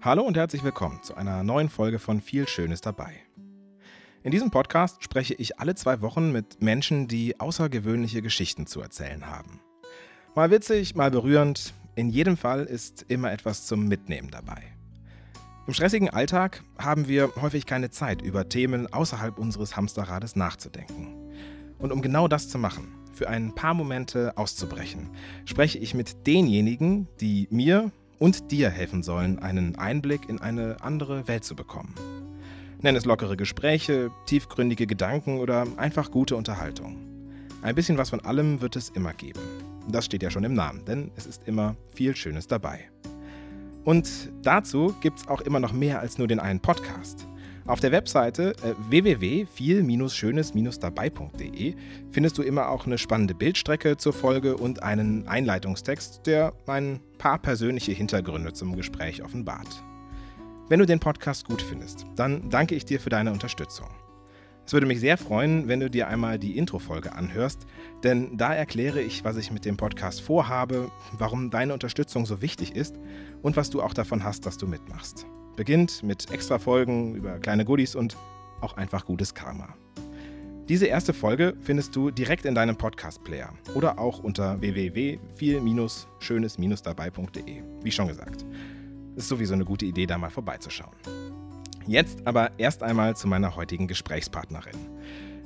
Hallo und herzlich willkommen zu einer neuen Folge von Viel Schönes dabei. In diesem Podcast spreche ich alle zwei Wochen mit Menschen, die außergewöhnliche Geschichten zu erzählen haben. Mal witzig, mal berührend, in jedem Fall ist immer etwas zum Mitnehmen dabei. Im stressigen Alltag haben wir häufig keine Zeit, über Themen außerhalb unseres Hamsterrades nachzudenken. Und um genau das zu machen, für ein paar Momente auszubrechen, spreche ich mit denjenigen, die mir und dir helfen sollen, einen Einblick in eine andere Welt zu bekommen. Nenn es lockere Gespräche, tiefgründige Gedanken oder einfach gute Unterhaltung. Ein bisschen was von allem wird es immer geben. Das steht ja schon im Namen, denn es ist immer viel Schönes dabei. Und dazu gibt es auch immer noch mehr als nur den einen Podcast. Auf der Webseite äh, www.viel-schönes-dabei.de findest du immer auch eine spannende Bildstrecke zur Folge und einen Einleitungstext, der ein paar persönliche Hintergründe zum Gespräch offenbart. Wenn du den Podcast gut findest, dann danke ich dir für deine Unterstützung. Es würde mich sehr freuen, wenn du dir einmal die Intro-Folge anhörst, denn da erkläre ich, was ich mit dem Podcast vorhabe, warum deine Unterstützung so wichtig ist und was du auch davon hast, dass du mitmachst. Beginnt mit extra Folgen über kleine Goodies und auch einfach gutes Karma. Diese erste Folge findest du direkt in deinem Podcast-Player oder auch unter www.viel-schönes-dabei.de. Wie schon gesagt. Ist sowieso eine gute Idee, da mal vorbeizuschauen. Jetzt aber erst einmal zu meiner heutigen Gesprächspartnerin.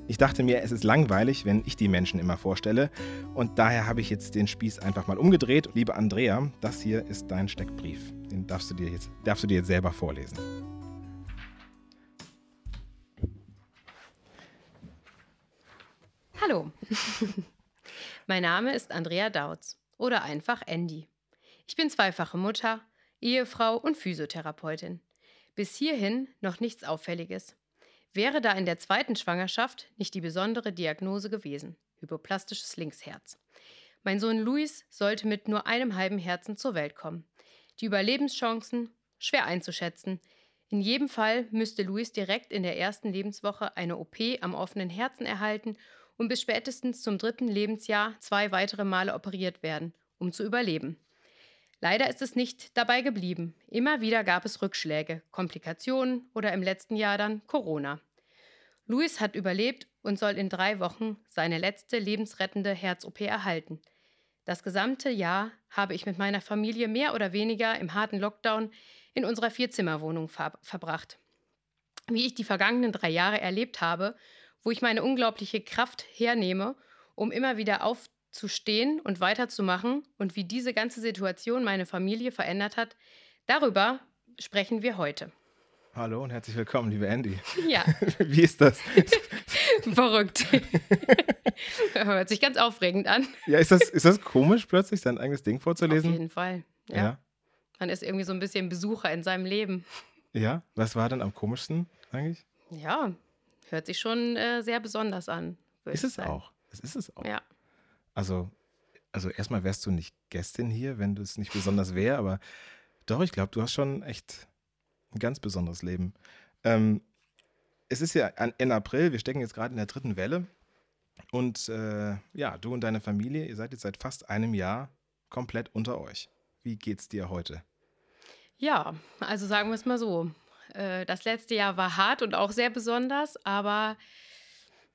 Ich dachte mir, es ist langweilig, wenn ich die Menschen immer vorstelle und daher habe ich jetzt den Spieß einfach mal umgedreht. Liebe Andrea, das hier ist dein Steckbrief. Den darfst du dir jetzt, darfst du dir jetzt selber vorlesen. Hallo, mein Name ist Andrea Dautz oder einfach Andy. Ich bin zweifache Mutter, Ehefrau und Physiotherapeutin. Bis hierhin noch nichts Auffälliges. Wäre da in der zweiten Schwangerschaft nicht die besondere Diagnose gewesen, hypoplastisches Linksherz. Mein Sohn Luis sollte mit nur einem halben Herzen zur Welt kommen. Die Überlebenschancen schwer einzuschätzen. In jedem Fall müsste Luis direkt in der ersten Lebenswoche eine OP am offenen Herzen erhalten und bis spätestens zum dritten Lebensjahr zwei weitere Male operiert werden, um zu überleben. Leider ist es nicht dabei geblieben. Immer wieder gab es Rückschläge, Komplikationen oder im letzten Jahr dann Corona. Luis hat überlebt und soll in drei Wochen seine letzte lebensrettende Herz-OP erhalten. Das gesamte Jahr habe ich mit meiner Familie mehr oder weniger im harten Lockdown in unserer Vierzimmerwohnung ver verbracht. Wie ich die vergangenen drei Jahre erlebt habe, wo ich meine unglaubliche Kraft hernehme, um immer wieder auf zu stehen und weiterzumachen und wie diese ganze Situation meine Familie verändert hat, darüber sprechen wir heute. Hallo und herzlich willkommen, liebe Andy. Ja. Wie ist das? Verrückt. Hört sich ganz aufregend an. Ja, ist das, ist das komisch, plötzlich sein eigenes Ding vorzulesen? Auf jeden Fall. Ja. Ja. Man ist irgendwie so ein bisschen Besucher in seinem Leben. Ja? Was war denn am komischsten eigentlich? Ja, hört sich schon äh, sehr besonders an. Ist es sagen. auch. Es ist es auch. Ja. Also, also erstmal wärst du nicht Gästin hier, wenn du es nicht besonders wäre, aber doch, ich glaube, du hast schon echt ein ganz besonderes Leben. Ähm, es ist ja Ende April, wir stecken jetzt gerade in der dritten Welle. Und äh, ja, du und deine Familie, ihr seid jetzt seit fast einem Jahr komplett unter euch. Wie geht's dir heute? Ja, also sagen wir es mal so. Äh, Das letzte Jahr war hart und auch sehr besonders, aber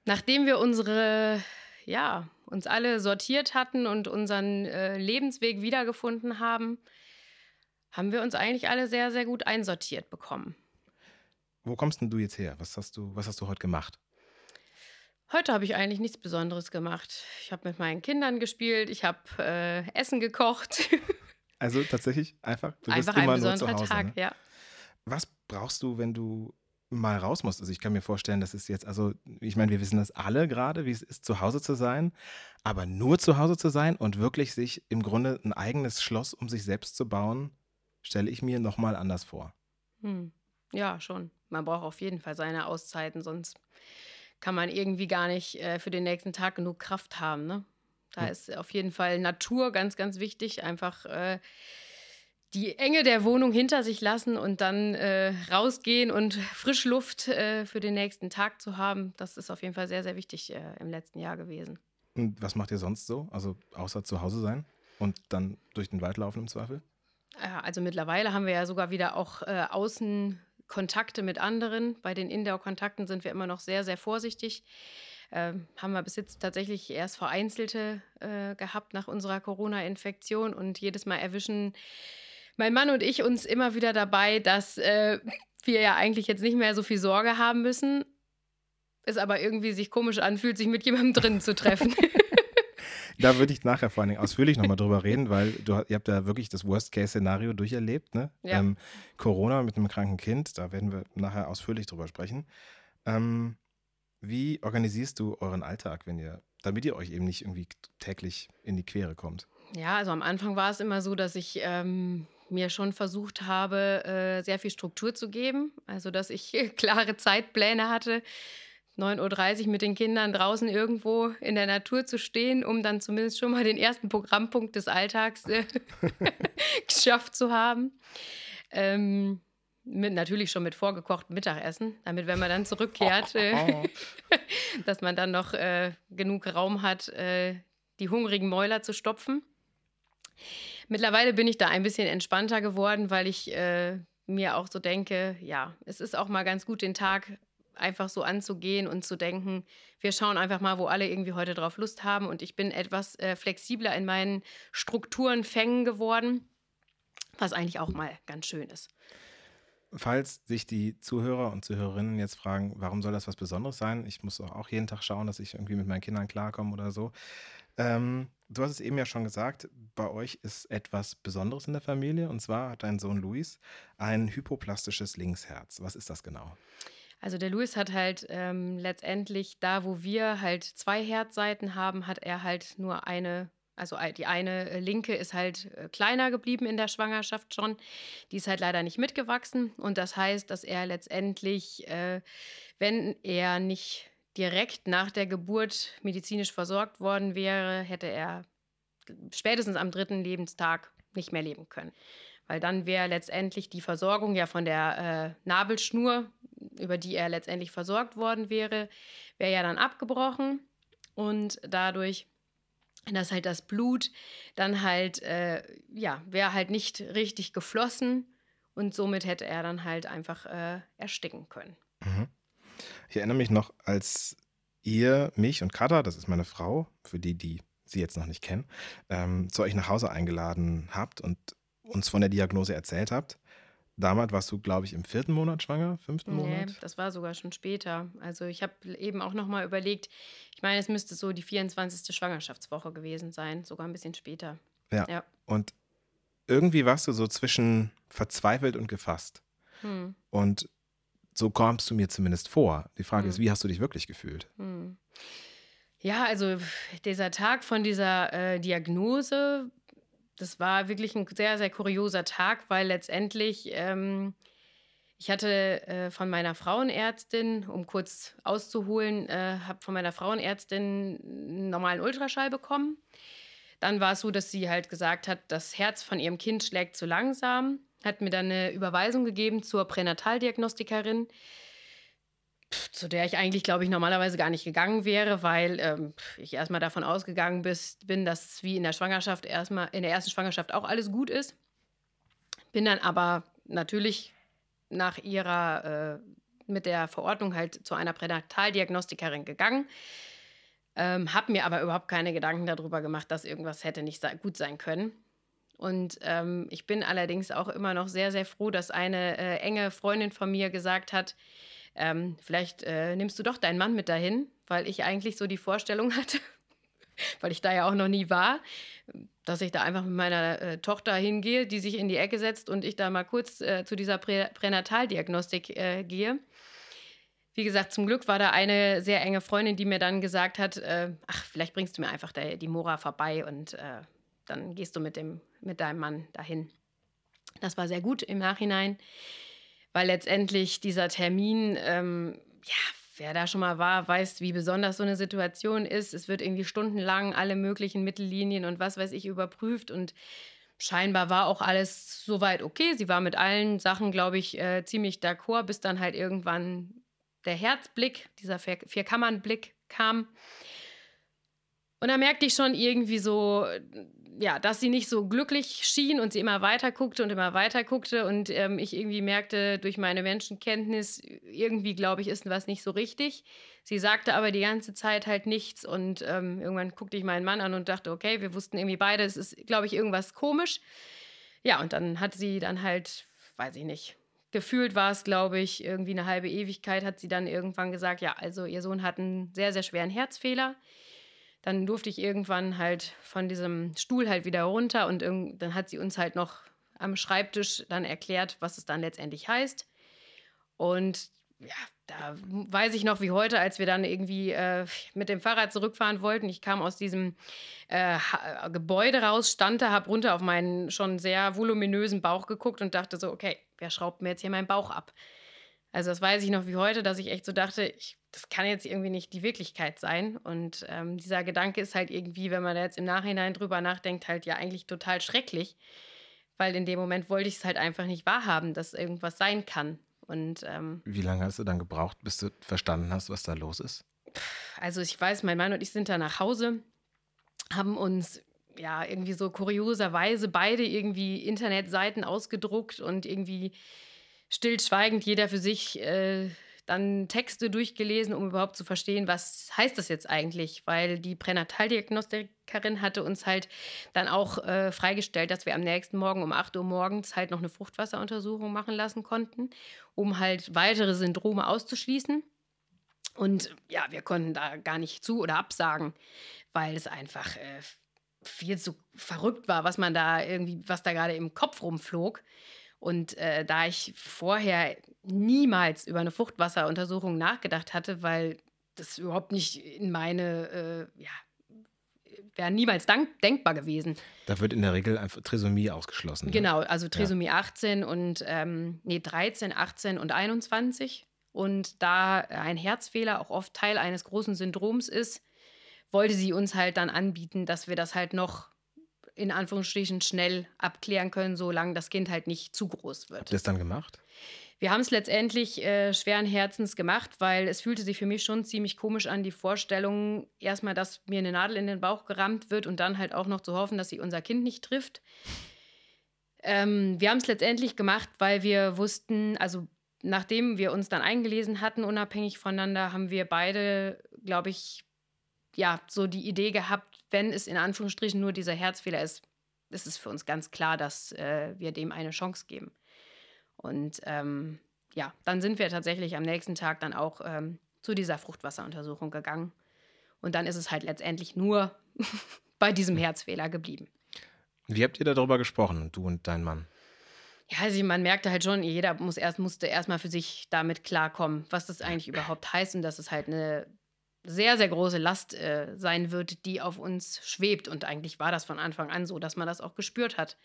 nachdem wir unsere, ja, uns alle sortiert hatten und unseren äh, Lebensweg wiedergefunden haben, haben wir uns eigentlich alle sehr, sehr gut einsortiert bekommen. Wo kommst denn du jetzt her? Was hast du, was hast du heute gemacht? Heute habe ich eigentlich nichts Besonderes gemacht. Ich habe mit meinen Kindern gespielt, ich habe äh, Essen gekocht. Also tatsächlich einfach, du bist Einfach ein nur zu besonderer Hause. Tag, ne? ja. Was brauchst du, wenn du mal raus musst? Also ich kann mir vorstellen, das ist jetzt, also ich meine, wir wissen das alle gerade, wie es ist, zu Hause zu sein, aber nur zu Hause zu sein und wirklich sich im Grunde ein eigenes Schloss um sich selbst zu bauen, stelle ich mir nochmal anders vor. Hm. Ja, schon. Man braucht auf jeden Fall seine Auszeiten, sonst kann man irgendwie gar nicht äh, für den nächsten Tag genug Kraft haben. Ne? Da Hm. ist auf jeden Fall Natur ganz, ganz wichtig. Einfach äh, die Enge der Wohnung hinter sich lassen und dann äh, rausgehen und Frischluft äh, für den nächsten Tag zu haben. Das ist auf jeden Fall sehr, sehr wichtig äh, im letzten Jahr gewesen. Und was macht ihr sonst so? Also außer zu Hause sein und dann durch den Wald laufen im Zweifel? Ja, also mittlerweile haben wir ja sogar wieder auch äh, Außenkontakte mit anderen. Bei den Indoor-Kontakten sind wir immer noch sehr, sehr vorsichtig. Ähm, haben wir bis jetzt tatsächlich erst vereinzelte äh, gehabt nach unserer Corona-Infektion und jedes Mal erwischen mein Mann und ich uns immer wieder dabei, dass äh, wir ja eigentlich jetzt nicht mehr so viel Sorge haben müssen, es aber irgendwie sich komisch anfühlt, sich mit jemandem drin zu treffen. da würde ich nachher vor allen Dingen ausführlich nochmal drüber reden, weil du, ihr habt ja wirklich das Worst-Case-Szenario durcherlebt, ne? Ja. Ähm, Corona mit einem kranken Kind, da werden wir nachher ausführlich drüber sprechen. Ähm, wie organisierst du euren Alltag, wenn ihr, damit ihr euch eben nicht irgendwie täglich in die Quere kommt? Ja, also am Anfang war es immer so, dass ich ähm, mir schon versucht habe, äh, sehr viel Struktur zu geben. Also, dass ich klare Zeitpläne hatte, 9.30 Uhr mit den Kindern draußen irgendwo in der Natur zu stehen, um dann zumindest schon mal den ersten Programmpunkt des Alltags äh, geschafft zu haben. Ähm, mit, natürlich schon mit vorgekochtem Mittagessen, damit, wenn man dann zurückkehrt, äh, dass man dann noch äh, genug Raum hat, äh, die hungrigen Mäuler zu stopfen. Mittlerweile bin ich da ein bisschen entspannter geworden, weil ich äh, mir auch so denke, ja, es ist auch mal ganz gut, den Tag einfach so anzugehen und zu denken, wir schauen einfach mal, wo alle irgendwie heute drauf Lust haben. Und ich bin etwas äh, flexibler in meinen Strukturen, Fängen geworden, was eigentlich auch mal ganz schön ist. Falls sich die Zuhörer und Zuhörerinnen jetzt fragen, warum soll das was Besonderes sein? Ich muss auch jeden Tag schauen, dass ich irgendwie mit meinen Kindern klarkomme oder so. Ähm, du hast es eben ja schon gesagt, bei euch ist etwas Besonderes in der Familie und zwar hat dein Sohn Luis ein hypoplastisches Linksherz. Was ist das genau? Also der Luis hat halt ähm, letztendlich da, wo wir halt zwei Herzseiten haben, hat er halt nur eine also die eine äh, linke ist halt äh, kleiner geblieben in der Schwangerschaft schon. Die ist halt leider nicht mitgewachsen. Und das heißt, dass er letztendlich, äh, wenn er nicht direkt nach der Geburt medizinisch versorgt worden wäre, hätte er spätestens am dritten Lebenstag nicht mehr leben können. Weil dann wäre letztendlich die Versorgung ja von der äh, Nabelschnur, über die er letztendlich versorgt worden wäre, wäre ja dann abgebrochen. Und dadurch dass halt das Blut dann halt, äh, ja, wäre halt nicht richtig geflossen und somit hätte er dann halt einfach äh, ersticken können. Mhm. Ich erinnere mich noch, als ihr mich und Katha, das ist meine Frau, für die, die sie jetzt noch nicht kennen, ähm, zu euch nach Hause eingeladen habt und uns von der Diagnose erzählt habt. Damals warst du, glaube ich, im vierten Monat schwanger, fünften nee, Monat? das war sogar schon später. Also ich habe eben auch noch mal überlegt, ich meine, es müsste so die 24. Schwangerschaftswoche gewesen sein, sogar ein bisschen später. Ja. ja. Und irgendwie warst du so zwischen verzweifelt und gefasst. Hm. Und so kommst du mir zumindest vor. Die Frage hm. ist, wie hast du dich wirklich gefühlt? Hm. Ja, also dieser Tag von dieser äh, Diagnose das war wirklich ein sehr, sehr kurioser Tag, weil letztendlich ähm, ich hatte äh, von meiner Frauenärztin, um kurz auszuholen, äh, habe von meiner Frauenärztin einen normalen Ultraschall bekommen. Dann war es so, dass sie halt gesagt hat, das Herz von ihrem Kind schlägt zu langsam, hat mir dann eine Überweisung gegeben zur Pränataldiagnostikerin zu der ich eigentlich, glaube ich, normalerweise gar nicht gegangen wäre, weil ähm, ich erstmal davon ausgegangen bin, dass wie in der Schwangerschaft erstmal, in der ersten Schwangerschaft auch alles gut ist. Bin dann aber natürlich nach ihrer, äh, mit der Verordnung halt zu einer Pränataldiagnostikerin gegangen. Ähm, habe mir aber überhaupt keine Gedanken darüber gemacht, dass irgendwas hätte nicht gut sein können. Und ähm, ich bin allerdings auch immer noch sehr, sehr froh, dass eine äh, enge Freundin von mir gesagt hat, ähm, vielleicht äh, nimmst du doch deinen Mann mit dahin, weil ich eigentlich so die Vorstellung hatte, weil ich da ja auch noch nie war, dass ich da einfach mit meiner äh, Tochter hingehe, die sich in die Ecke setzt und ich da mal kurz äh, zu dieser Prä Pränataldiagnostik äh, gehe. Wie gesagt, zum Glück war da eine sehr enge Freundin, die mir dann gesagt hat, äh, ach, vielleicht bringst du mir einfach die Mora vorbei und äh, dann gehst du mit, dem, mit deinem Mann dahin. Das war sehr gut im Nachhinein weil letztendlich dieser Termin, ähm, ja, wer da schon mal war, weiß, wie besonders so eine Situation ist. Es wird irgendwie stundenlang alle möglichen Mittellinien und was weiß ich überprüft und scheinbar war auch alles soweit okay. Sie war mit allen Sachen, glaube ich, äh, ziemlich d'accord, bis dann halt irgendwann der Herzblick, dieser Vierkammernblick kam. Und da merkte ich schon irgendwie so, ja, dass sie nicht so glücklich schien und sie immer weiter guckte und immer weiter guckte und ähm, ich irgendwie merkte durch meine Menschenkenntnis, irgendwie glaube ich, ist was nicht so richtig. Sie sagte aber die ganze Zeit halt nichts und ähm, irgendwann guckte ich meinen Mann an und dachte, okay, wir wussten irgendwie beide, es ist, glaube ich, irgendwas komisch. Ja, und dann hat sie dann halt, weiß ich nicht, gefühlt war es, glaube ich, irgendwie eine halbe Ewigkeit, hat sie dann irgendwann gesagt, ja, also ihr Sohn hat einen sehr, sehr schweren Herzfehler dann durfte ich irgendwann halt von diesem Stuhl halt wieder runter und dann hat sie uns halt noch am Schreibtisch dann erklärt, was es dann letztendlich heißt. Und ja, da weiß ich noch wie heute, als wir dann irgendwie äh, mit dem Fahrrad zurückfahren wollten. Ich kam aus diesem äh, Gebäude raus, stand da, habe runter auf meinen schon sehr voluminösen Bauch geguckt und dachte so, okay, wer schraubt mir jetzt hier meinen Bauch ab? Also das weiß ich noch wie heute, dass ich echt so dachte, ich, das kann jetzt irgendwie nicht die Wirklichkeit sein. Und ähm, dieser Gedanke ist halt irgendwie, wenn man da jetzt im Nachhinein drüber nachdenkt, halt ja eigentlich total schrecklich. Weil in dem Moment wollte ich es halt einfach nicht wahrhaben, dass irgendwas sein kann. Und, ähm, Wie lange hast du dann gebraucht, bis du verstanden hast, was da los ist? Also ich weiß, mein Mann und ich sind da nach Hause, haben uns ja irgendwie so kurioserweise beide irgendwie Internetseiten ausgedruckt und irgendwie stillschweigend jeder für sich äh, dann Texte durchgelesen, um überhaupt zu verstehen, was heißt das jetzt eigentlich? Weil die Pränataldiagnostikerin hatte uns halt dann auch äh, freigestellt, dass wir am nächsten Morgen um 8 Uhr morgens halt noch eine Fruchtwasseruntersuchung machen lassen konnten, um halt weitere Syndrome auszuschließen. Und ja, wir konnten da gar nicht zu oder absagen, weil es einfach äh, viel zu verrückt war, was man da irgendwie, was da gerade im Kopf rumflog. Und äh, da ich vorher niemals über eine Fruchtwasseruntersuchung nachgedacht hatte, weil das überhaupt nicht in meine, äh, ja, wäre niemals denkbar gewesen. Da wird in der Regel einfach Trisomie ausgeschlossen. Ne? Genau, also Trisomie ja. 18 und, ähm, nee, 13, 18 und 21. Und da ein Herzfehler auch oft Teil eines großen Syndroms ist, wollte sie uns halt dann anbieten, dass wir das halt noch in Anführungsstrichen schnell abklären können, solange das Kind halt nicht zu groß wird. Habt ihr das dann gemacht? Wir haben es letztendlich äh, schweren Herzens gemacht, weil es fühlte sich für mich schon ziemlich komisch an, die Vorstellung, erstmal, dass mir eine Nadel in den Bauch gerammt wird und dann halt auch noch zu hoffen, dass sie unser Kind nicht trifft. Ähm, wir haben es letztendlich gemacht, weil wir wussten, also nachdem wir uns dann eingelesen hatten, unabhängig voneinander, haben wir beide, glaube ich, ja, so die Idee gehabt, wenn es in Anführungsstrichen nur dieser Herzfehler ist, ist es für uns ganz klar, dass äh, wir dem eine Chance geben. Und ähm, ja, dann sind wir tatsächlich am nächsten Tag dann auch ähm, zu dieser Fruchtwasseruntersuchung gegangen. Und dann ist es halt letztendlich nur bei diesem Herzfehler geblieben. Wie habt ihr darüber gesprochen, du und dein Mann? Ja, also man merkte halt schon, jeder muss erst, musste erstmal für sich damit klarkommen, was das eigentlich überhaupt heißt und dass es halt eine sehr, sehr große Last äh, sein wird, die auf uns schwebt. Und eigentlich war das von Anfang an so, dass man das auch gespürt hat.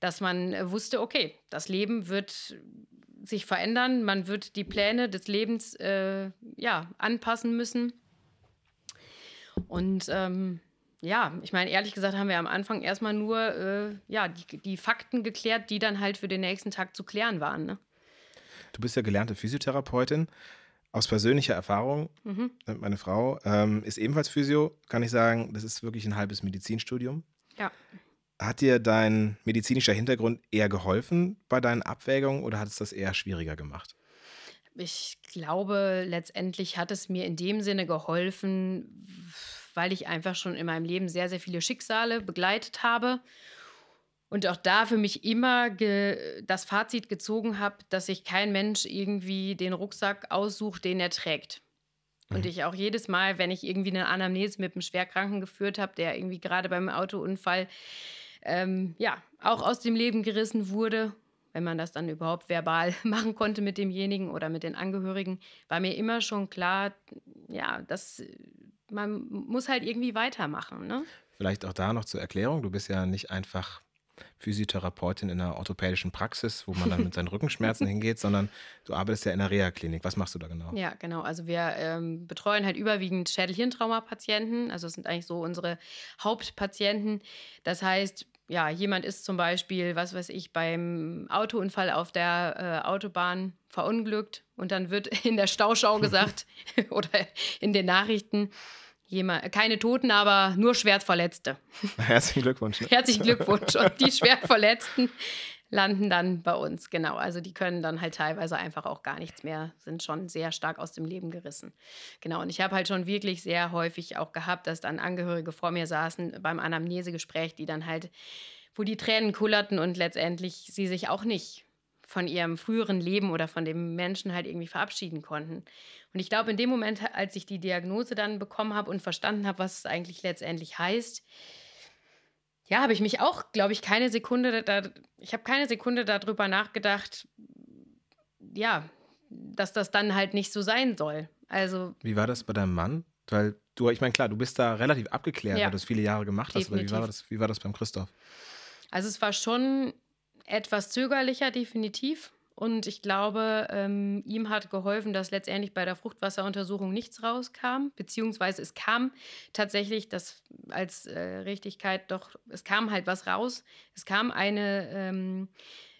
Dass man äh, wusste, okay, das Leben wird sich verändern, man wird die Pläne des Lebens äh, ja, anpassen müssen. Und ähm, ja, ich meine, ehrlich gesagt haben wir am Anfang erstmal nur äh, ja, die, die Fakten geklärt, die dann halt für den nächsten Tag zu klären waren. Ne? Du bist ja gelernte Physiotherapeutin. Aus persönlicher Erfahrung, mhm. Äh, meine Frau ähm, ist ebenfalls Physio, kann ich sagen, das ist wirklich ein halbes Medizinstudium. Ja. Hat dir dein medizinischer Hintergrund eher geholfen bei deinen Abwägungen oder hat es das eher schwieriger gemacht? Ich glaube, letztendlich hat es mir in dem Sinne geholfen, weil ich einfach schon in meinem Leben sehr, sehr viele Schicksale begleitet habe und auch da für mich immer das Fazit gezogen habe, dass sich kein Mensch irgendwie den Rucksack aussucht, den er trägt. Und mhm. ich auch jedes Mal, wenn ich irgendwie eine Anamnese mit einem Schwerkranken geführt habe, der irgendwie gerade beim Autounfall ähm, ja auch aus dem Leben gerissen wurde, wenn man das dann überhaupt verbal machen konnte mit demjenigen oder mit den Angehörigen, war mir immer schon klar, ja, dass man muss halt irgendwie weitermachen. Ne? Vielleicht auch da noch zur Erklärung, du bist ja nicht einfach Physiotherapeutin in einer orthopädischen Praxis, wo man dann mit seinen Rückenschmerzen hingeht, sondern du arbeitest ja in der Reha-Klinik. Was machst du da genau? Ja, genau. Also wir ähm, betreuen halt überwiegend Schädel-Hirntrauma-Patienten. Also das sind eigentlich so unsere Hauptpatienten. Das heißt, ja, jemand ist zum Beispiel, was weiß ich, beim Autounfall auf der äh, Autobahn verunglückt und dann wird in der Stauschau gesagt oder in den Nachrichten, jemand, keine Toten, aber nur Schwertverletzte. Herzlichen Glückwunsch. Ne? Herzlichen Glückwunsch. Und die Schwertverletzten landen dann bei uns, genau. Also die können dann halt teilweise einfach auch gar nichts mehr, sind schon sehr stark aus dem Leben gerissen. Genau, und ich habe halt schon wirklich sehr häufig auch gehabt, dass dann Angehörige vor mir saßen beim Anamnesegespräch, die dann halt, wo die Tränen kullerten und letztendlich sie sich auch nicht von ihrem früheren Leben oder von dem Menschen halt irgendwie verabschieden konnten. Und ich glaube, in dem Moment, als ich die Diagnose dann bekommen habe und verstanden habe, was es eigentlich letztendlich heißt, ja, habe ich mich auch, glaube ich, keine Sekunde, da, ich habe keine Sekunde darüber nachgedacht, ja, dass das dann halt nicht so sein soll. Also. Wie war das bei deinem Mann? Weil du, ich meine, klar, du bist da relativ abgeklärt, ja, weil du es viele Jahre gemacht hast, aber wie war, das, wie war das beim Christoph? Also es war schon etwas zögerlicher, definitiv. Und ich glaube, ähm, ihm hat geholfen, dass letztendlich bei der Fruchtwasseruntersuchung nichts rauskam, beziehungsweise es kam tatsächlich, das als äh, Richtigkeit doch, es kam halt was raus. Es kam eine, ähm,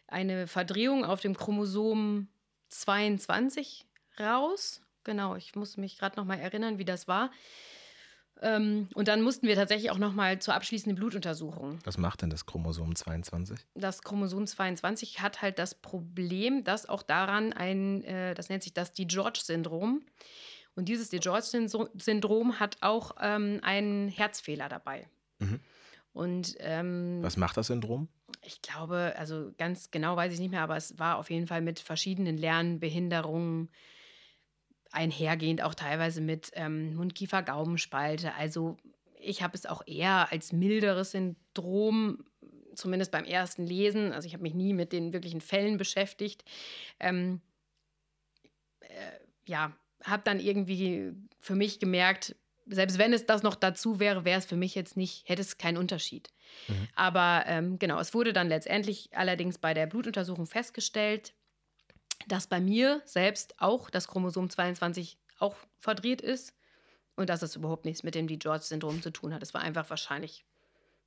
eine Verdrehung auf dem Chromosom 22 raus. Genau, ich muss mich gerade noch mal erinnern, wie das war. Ähm, und dann mussten wir tatsächlich auch nochmal zur abschließenden Blutuntersuchung. Was macht denn das Chromosom 22? Das Chromosom 22 hat halt das Problem, dass auch daran ein, äh, das nennt sich das DiGeorge-Syndrom. Und dieses DiGeorge-Syndrom hat auch ähm, einen Herzfehler dabei. Mhm. Und, ähm, Was macht das Syndrom? Ich glaube, also ganz genau weiß ich nicht mehr, aber es war auf jeden Fall mit verschiedenen Lernbehinderungen einhergehend auch teilweise mit ähm, Mundkiefer-Gaumenspalte. Also ich habe es auch eher als milderes Syndrom, zumindest beim ersten Lesen. Also ich habe mich nie mit den wirklichen Fällen beschäftigt. Ähm, äh, ja, habe dann irgendwie für mich gemerkt, selbst wenn es das noch dazu wäre, wäre es für mich jetzt nicht, hätte es keinen Unterschied. Mhm. Aber ähm, genau, es wurde dann letztendlich allerdings bei der Blutuntersuchung festgestellt, dass bei mir selbst auch das Chromosom 22 auch verdreht ist und dass es überhaupt nichts mit dem D-George-Syndrom zu tun hat. Es war einfach wahrscheinlich,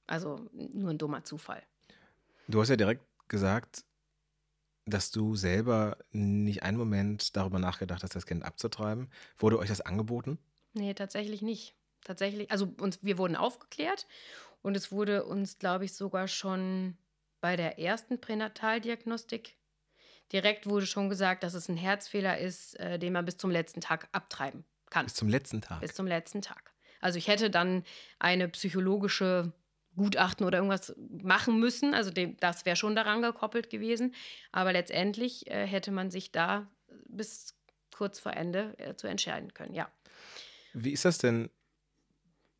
also nur ein dummer Zufall. Du hast ja direkt gesagt, dass du selber nicht einen Moment darüber nachgedacht hast, das Kind abzutreiben. Wurde euch das angeboten? Nee, tatsächlich nicht. Tatsächlich, also uns, wir wurden aufgeklärt und es wurde uns, glaube ich, sogar schon bei der ersten Pränataldiagnostik direkt wurde schon gesagt, dass es ein Herzfehler ist, äh, den man bis zum letzten Tag abtreiben kann. Bis zum letzten Tag? Bis zum letzten Tag. Also ich hätte dann eine psychologische Gutachten oder irgendwas machen müssen. Also dem, das wäre schon daran gekoppelt gewesen. Aber letztendlich äh, hätte man sich da bis kurz vor Ende äh, zu entscheiden können, ja. Wie ist das denn?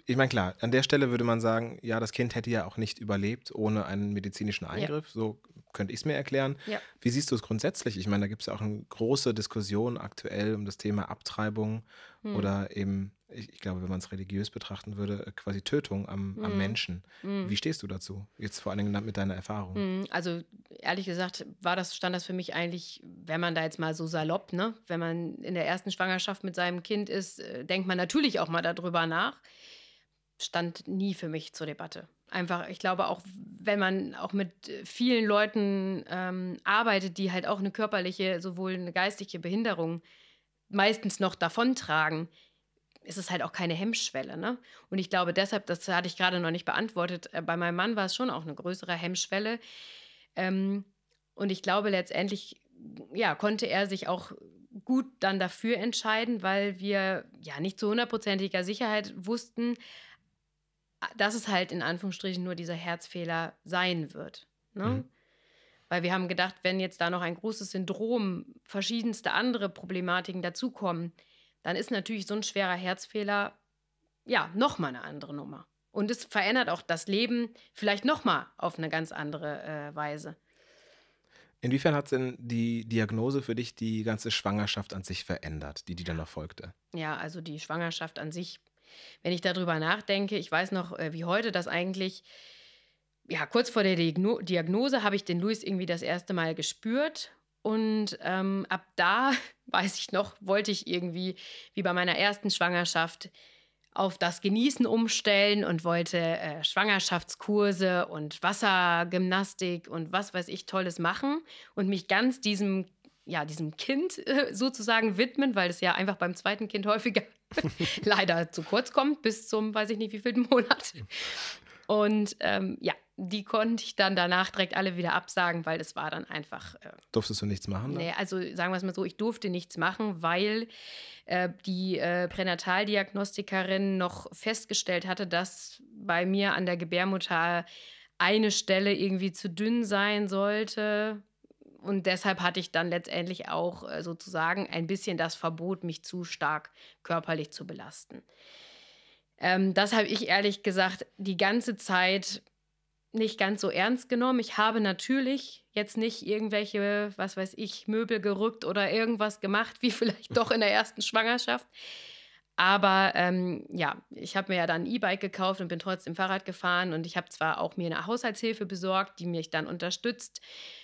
Ich meine, klar, an der Stelle würde man sagen, ja, das Kind hätte ja auch nicht überlebt ohne einen medizinischen Eingriff. Ja. So könnte ich es mir erklären. Ja. Wie siehst du es grundsätzlich? Ich meine, da gibt es ja auch eine große Diskussion aktuell um das Thema Abtreibung hm. oder eben, ich, ich, glaube, wenn man es religiös betrachten würde, äh, quasi Tötung am, hm. am Menschen. Hm. Wie stehst du dazu? Jetzt vor allen Dingen mit deiner Erfahrung. Hm, also ehrlich gesagt, war das, stand das für mich eigentlich, wenn man da jetzt mal so salopp, ne, wenn man in der ersten Schwangerschaft mit seinem Kind ist, äh, denkt man natürlich auch mal darüber nach. Stand nie für mich zur Debatte einfach, ich glaube auch, wenn man auch mit vielen Leuten ähm, arbeitet, die halt auch eine körperliche, sowohl eine geistige Behinderung meistens noch davontragen, ist es halt auch keine Hemmschwelle. Ne? Und ich glaube deshalb, das hatte ich gerade noch nicht beantwortet, äh, bei meinem Mann war es schon auch eine größere Hemmschwelle. Ähm, und ich glaube letztendlich, ja, konnte er sich auch gut dann dafür entscheiden, weil wir ja nicht zu hundertprozentiger Sicherheit wussten, dass es halt in Anführungsstrichen nur dieser Herzfehler sein wird. Ne? Mhm. Weil wir haben gedacht, wenn jetzt da noch ein großes Syndrom, verschiedenste andere Problematiken dazukommen, dann ist natürlich so ein schwerer Herzfehler ja nochmal eine andere Nummer. Und es verändert auch das Leben vielleicht nochmal auf eine ganz andere äh, Weise. Inwiefern hat denn die Diagnose für dich die ganze Schwangerschaft an sich verändert, die die dann noch folgte? Ja, also die Schwangerschaft an sich wenn ich darüber nachdenke, ich weiß noch äh, wie heute, dass eigentlich, ja, kurz vor der Diagnose habe ich den Luis irgendwie das erste Mal gespürt. Und ähm, ab da, weiß ich noch, wollte ich irgendwie, wie bei meiner ersten Schwangerschaft, auf das Genießen umstellen und wollte äh, Schwangerschaftskurse und Wassergymnastik und was weiß ich Tolles machen und mich ganz diesem ja, diesem Kind äh, sozusagen widmen, weil es ja einfach beim zweiten Kind häufiger leider zu kurz kommt, bis zum, weiß ich nicht, wie wievielten Monat. Und ähm, ja, die konnte ich dann danach direkt alle wieder absagen, weil das war dann einfach. Äh, Durftest du nichts machen? Nee, also sagen wir es mal so, ich durfte nichts machen, weil äh, die äh, Pränataldiagnostikerin noch festgestellt hatte, dass bei mir an der Gebärmutter eine Stelle irgendwie zu dünn sein sollte. Und deshalb hatte ich dann letztendlich auch äh, sozusagen ein bisschen das Verbot, mich zu stark körperlich zu belasten. Ähm, das habe ich ehrlich gesagt die ganze Zeit nicht ganz so ernst genommen. Ich habe natürlich jetzt nicht irgendwelche, was weiß ich, Möbel gerückt oder irgendwas gemacht, wie vielleicht doch in der ersten Schwangerschaft. Aber ähm, ja, ich habe mir ja dann ein E-Bike gekauft und bin trotzdem Fahrrad gefahren. Und ich habe zwar auch mir eine Haushaltshilfe besorgt, die mich dann unterstützt.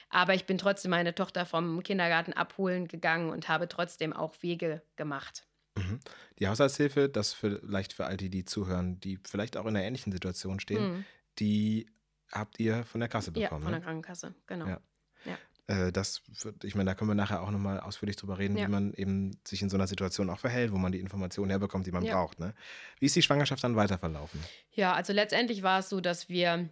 Aber ich bin trotzdem meine Tochter vom Kindergarten abholen gegangen und habe trotzdem auch Wege gemacht. Mhm. Die Haushaltshilfe, das vielleicht für all die, die zuhören, die vielleicht auch in einer ähnlichen Situation stehen, mhm. die habt ihr von der Kasse bekommen. Ja, von der ne? Krankenkasse, genau. Ja. ja. Äh, das, ich meine, da können wir nachher auch nochmal ausführlich drüber reden, ja. wie man eben sich in so einer Situation auch verhält, wo man die Informationen herbekommt, die man ja. braucht. Ne? Wie ist die Schwangerschaft dann weiter verlaufen? Ja, also letztendlich war es so, dass wir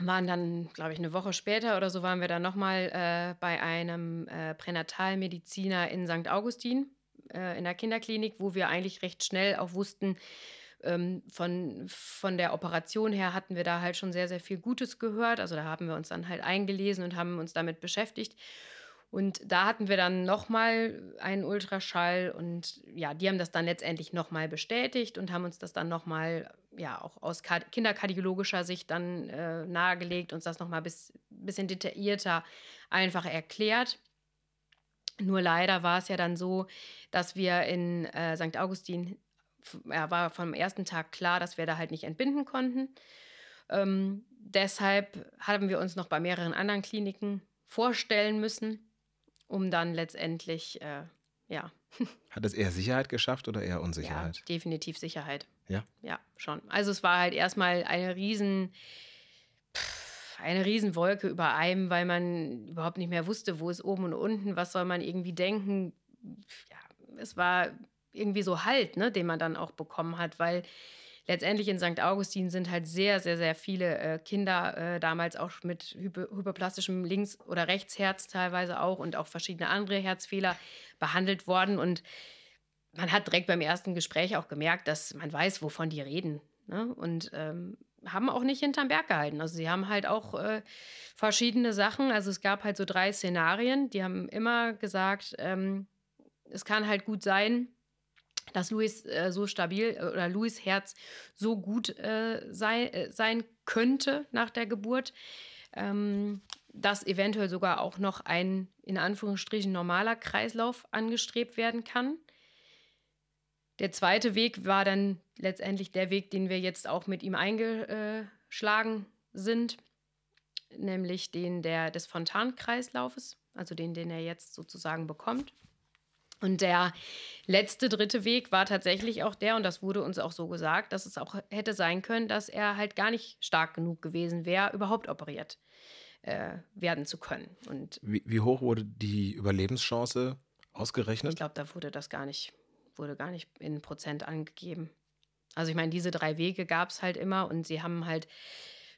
waren dann, glaube ich, eine Woche später oder so, waren wir dann nochmal äh, bei einem äh, Pränatalmediziner in St. Augustin äh, in der Kinderklinik, wo wir eigentlich recht schnell auch wussten, ähm, von, von der Operation her hatten wir da halt schon sehr, sehr viel Gutes gehört. Also da haben wir uns dann halt eingelesen und haben uns damit beschäftigt. Und da hatten wir dann nochmal einen Ultraschall und ja, die haben das dann letztendlich nochmal bestätigt und haben uns das dann nochmal, ja, auch aus kinderkardiologischer Sicht dann äh, nahegelegt, uns das nochmal ein bis, bisschen detaillierter einfach erklärt. Nur leider war es ja dann so, dass wir in äh, St. Augustin, ja, war vom ersten Tag klar, dass wir da halt nicht entbinden konnten. Ähm, deshalb haben wir uns noch bei mehreren anderen Kliniken vorstellen müssen um dann letztendlich, äh, ja. Hat es eher Sicherheit geschafft oder eher Unsicherheit? Ja, definitiv Sicherheit. Ja? Ja, schon. Also es war halt erstmal eine riesen, eine Riesenwolke über einem, weil man überhaupt nicht mehr wusste, wo ist oben und unten, was soll man irgendwie denken. Ja, es war irgendwie so Halt, ne, den man dann auch bekommen hat, weil letztendlich in St. Augustin sind halt sehr, sehr, sehr viele äh, Kinder äh, damals auch mit hyperplastischem Links- oder Rechtsherz teilweise auch und auch verschiedene andere Herzfehler behandelt worden. Und man hat direkt beim ersten Gespräch auch gemerkt, dass man weiß, wovon die reden. Ne? Und ähm, haben auch nicht hinterm Berg gehalten. Also sie haben halt auch äh, verschiedene Sachen. Also es gab halt so drei Szenarien. Die haben immer gesagt, ähm, es kann halt gut sein, dass Louis äh, so stabil äh, oder Louis Herz so gut äh, sei, äh, sein könnte nach der Geburt, ähm, dass eventuell sogar auch noch ein in Anführungsstrichen normaler Kreislauf angestrebt werden kann. Der zweite Weg war dann letztendlich der Weg, den wir jetzt auch mit ihm eingeschlagen sind, nämlich den der, des Fontankreislaufes, also den, den er jetzt sozusagen bekommt. Und der letzte dritte Weg war tatsächlich auch der, und das wurde uns auch so gesagt, dass es auch hätte sein können, dass er halt gar nicht stark genug gewesen wäre, überhaupt operiert äh, werden zu können. Und wie, wie, hoch wurde die Überlebenschance ausgerechnet? Ich glaube, da wurde das gar nicht, wurde gar nicht in Prozent angegeben. Also ich meine, diese drei Wege gab es halt immer und sie haben halt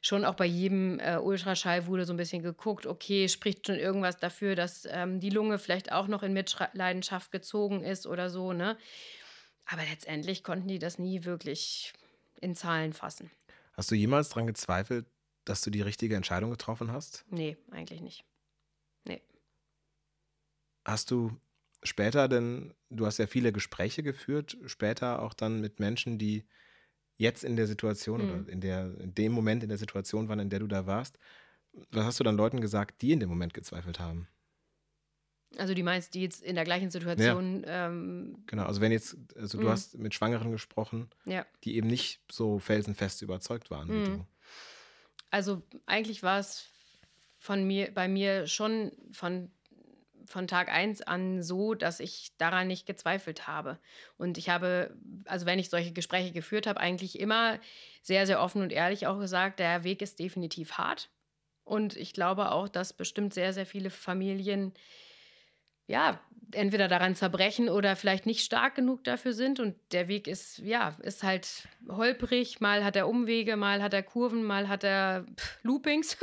schon auch bei jedem äh, Ultraschall wurde so ein bisschen geguckt, okay, spricht schon irgendwas dafür, dass ähm, die Lunge vielleicht auch noch in Mitleidenschaft gezogen ist oder so, ne? Aber letztendlich konnten die das nie wirklich in Zahlen fassen. Hast du jemals daran gezweifelt, dass du die richtige Entscheidung getroffen hast? Nee, eigentlich nicht. Nee. Hast du später denn, du hast ja viele Gespräche geführt, später auch dann mit Menschen, die jetzt in der Situation mhm. oder in, der, in dem Moment in der Situation waren, in der du da warst, was hast du dann Leuten gesagt, die in dem Moment gezweifelt haben? Also die meinst, die jetzt in der gleichen Situation. Ja. Ähm, genau, also wenn jetzt, also du mhm. hast mit Schwangeren gesprochen, ja. die eben nicht so felsenfest überzeugt waren wie mhm. du. Also eigentlich war es von mir, bei mir schon von von Tag 1 an so, dass ich daran nicht gezweifelt habe. Und ich habe, also wenn ich solche Gespräche geführt habe, eigentlich immer sehr, sehr offen und ehrlich auch gesagt, der Weg ist definitiv hart. Und ich glaube auch, dass bestimmt sehr, sehr viele Familien ja, entweder daran zerbrechen oder vielleicht nicht stark genug dafür sind. Und der Weg ist, ja, ist halt holprig. Mal hat er Umwege, mal hat er Kurven, mal hat er Loopings.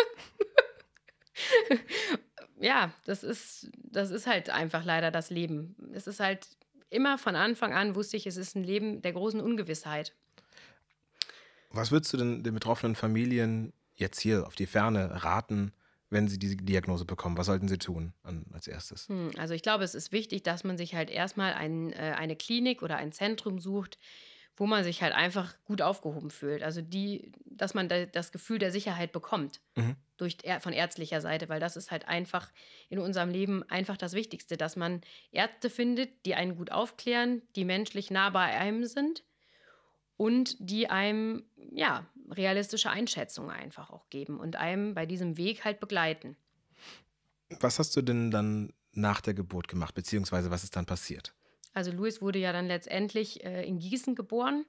ja, das ist, das ist halt einfach leider das Leben. Es ist halt immer von Anfang an wusste ich, es ist ein Leben der großen Ungewissheit. Was würdest du denn den betroffenen Familien jetzt hier auf die Ferne raten, wenn sie diese Diagnose bekommen? Was sollten sie tun an, als erstes? Hm, also ich glaube, es ist wichtig, dass man sich halt erstmal ein, äh, eine Klinik oder ein Zentrum sucht, wo man sich halt einfach gut aufgehoben fühlt. Also die, dass man da das Gefühl der Sicherheit bekommt mhm. durch, von ärztlicher Seite, weil das ist halt einfach in unserem Leben einfach das Wichtigste, dass man Ärzte findet, die einen gut aufklären, die menschlich nah bei einem sind und die einem ja realistische Einschätzungen einfach auch geben und einem bei diesem Weg halt begleiten. Was hast du denn dann nach der Geburt gemacht, beziehungsweise was ist dann passiert? Also Louis wurde ja dann letztendlich äh, in Gießen geboren,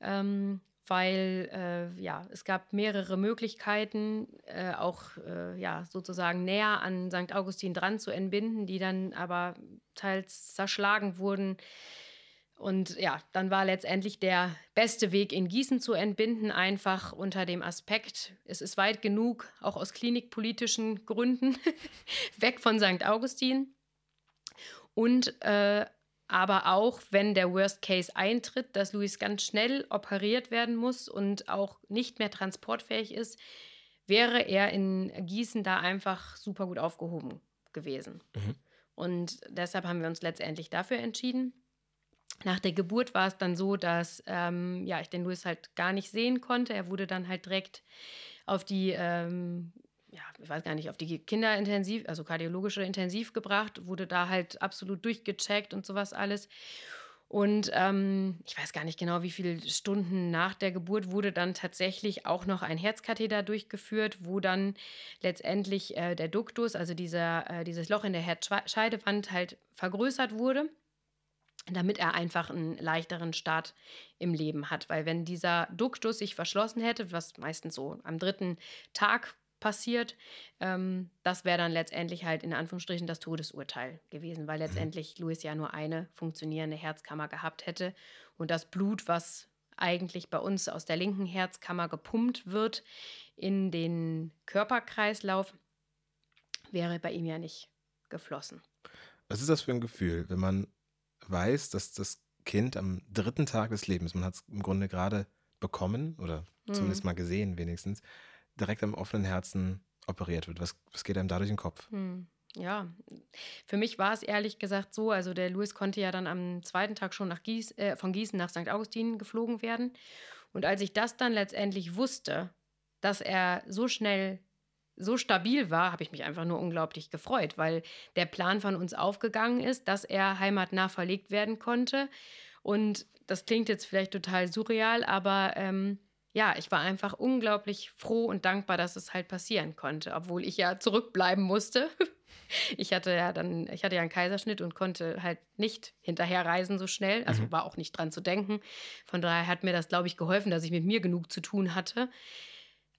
ähm, weil äh, ja, es gab mehrere Möglichkeiten, äh, auch äh, ja, sozusagen näher an St. Augustin dran zu entbinden, die dann aber teils zerschlagen wurden und ja, dann war letztendlich der beste Weg in Gießen zu entbinden, einfach unter dem Aspekt, es ist weit genug, auch aus klinikpolitischen Gründen, weg von St. Augustin. Und äh, aber auch, wenn der Worst Case eintritt, dass Luis ganz schnell operiert werden muss und auch nicht mehr transportfähig ist, wäre er in Gießen da einfach super gut aufgehoben gewesen. Mhm. Und deshalb haben wir uns letztendlich dafür entschieden. Nach der Geburt war es dann so, dass ähm, ja, ich den Louis halt gar nicht sehen konnte. Er wurde dann halt direkt auf die, ähm, ich weiß gar nicht, auf die Kinderintensiv, also kardiologische Intensiv gebracht, wurde da halt absolut durchgecheckt und sowas alles. Und ähm, ich weiß gar nicht genau, wie viele Stunden nach der Geburt wurde dann tatsächlich auch noch ein Herzkatheter durchgeführt, wo dann letztendlich äh, der Duktus, also dieser, äh, dieses Loch in der Herzscheidewand, halt vergrößert wurde damit er einfach einen leichteren Start im Leben hat. Weil wenn dieser Duktus sich verschlossen hätte, was meistens so am dritten Tag passiert, ähm, das wäre dann letztendlich halt in Anführungsstrichen das Todesurteil gewesen, weil mhm. letztendlich Louis ja nur eine funktionierende Herzkammer gehabt hätte und das Blut, was eigentlich bei uns aus der linken Herzkammer gepumpt wird in den Körperkreislauf, wäre bei ihm ja nicht geflossen. Was ist das für ein Gefühl, wenn man weiß, dass das Kind am dritten Tag des Lebens, man hat es im Grunde gerade bekommen oder mhm. zumindest mal gesehen wenigstens, direkt am offenen Herzen operiert wird. Was, was geht einem da durch den Kopf? Mhm. Ja, für mich war es ehrlich gesagt so, also der Louis konnte ja dann am zweiten Tag schon nach Gies, äh, von Gießen nach St. Augustin geflogen werden. Und als ich das dann letztendlich wusste, dass er so schnell so stabil war, habe ich mich einfach nur unglaublich gefreut, weil der Plan von uns aufgegangen ist, dass er heimatnah verlegt werden konnte. Und das klingt jetzt vielleicht total surreal, aber ähm, ja, ich war einfach unglaublich froh und dankbar, dass es halt passieren konnte, obwohl ich ja zurückbleiben musste. Ich hatte ja dann, ich hatte ja einen Kaiserschnitt und konnte halt nicht hinterherreisen so schnell. Also mhm. war auch nicht dran zu denken. Von daher hat mir das, glaube ich, geholfen, dass ich mit mir genug zu tun hatte.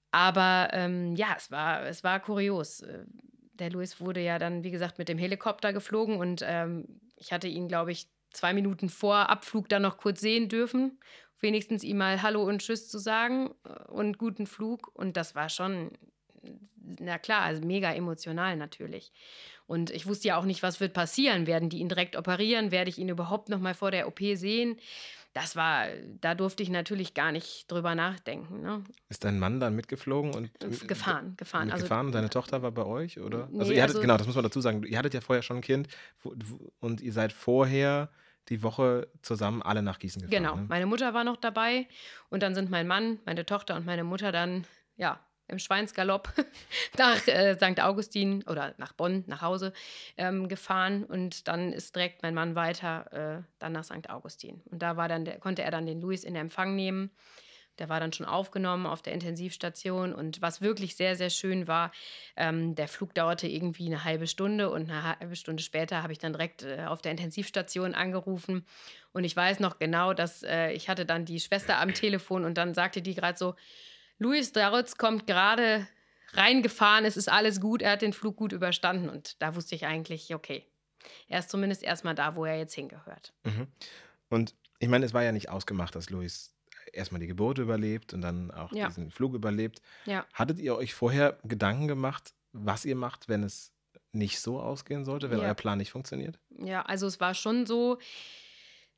Aber ähm, ja, es war, es war kurios. Äh, der Louis wurde ja dann, wie gesagt, mit dem Helikopter geflogen und ähm, ich hatte ihn, glaube ich, zwei Minuten vor Abflug dann noch kurz sehen dürfen. Wenigstens ihm mal Hallo und Tschüss zu sagen äh, und guten Flug. Und das war schon, na klar, also mega emotional natürlich. Und ich wusste ja auch nicht, was wird passieren. Werden die ihn direkt operieren? Werde ich ihn überhaupt noch mal vor der OP sehen? das war, da durfte ich natürlich gar nicht drüber nachdenken. Ne? Ist dein Mann dann mitgeflogen und äh, gefahren, gefahren. Also, gefahren und deine Tochter war bei euch, oder? Nee, also ihr hattet, also, genau, das muss man dazu sagen. Ihr hattet ja vorher schon ein Kind und ihr seid vorher die Woche zusammen alle nach Gießen gefahren. Genau, ne? meine Mutter war noch dabei und dann sind mein Mann, meine Tochter und meine Mutter dann ja im Schweinsgalopp nach äh, St. Augustin oder nach Bonn nach Hause ähm, gefahren und dann ist direkt mein Mann weiter äh, dann nach St. Augustin und da war dann der, konnte er dann den Luis in Empfang nehmen. Der war dann schon aufgenommen auf der Intensivstation und was wirklich sehr, sehr schön war, ähm, der Flug dauerte irgendwie eine halbe Stunde und eine halbe Stunde später habe ich dann direkt äh, auf der Intensivstation angerufen und ich weiß noch genau, dass äh, ich hatte dann die Schwester am Telefon und dann sagte die gerade so, Luis Darutz kommt gerade reingefahren, es ist alles gut, er hat den Flug gut überstanden und da wusste ich eigentlich, okay, er ist zumindest erstmal da, wo er jetzt hingehört. Mhm. Und ich meine, es war ja nicht ausgemacht, dass Luis erstmal die Geburt überlebt und dann auch Ja. diesen Flug überlebt. Ja. Hattet ihr euch vorher Gedanken gemacht, was ihr macht, wenn es nicht so ausgehen sollte, wenn Ja. euer Plan nicht funktioniert? Ja, also es war schon so,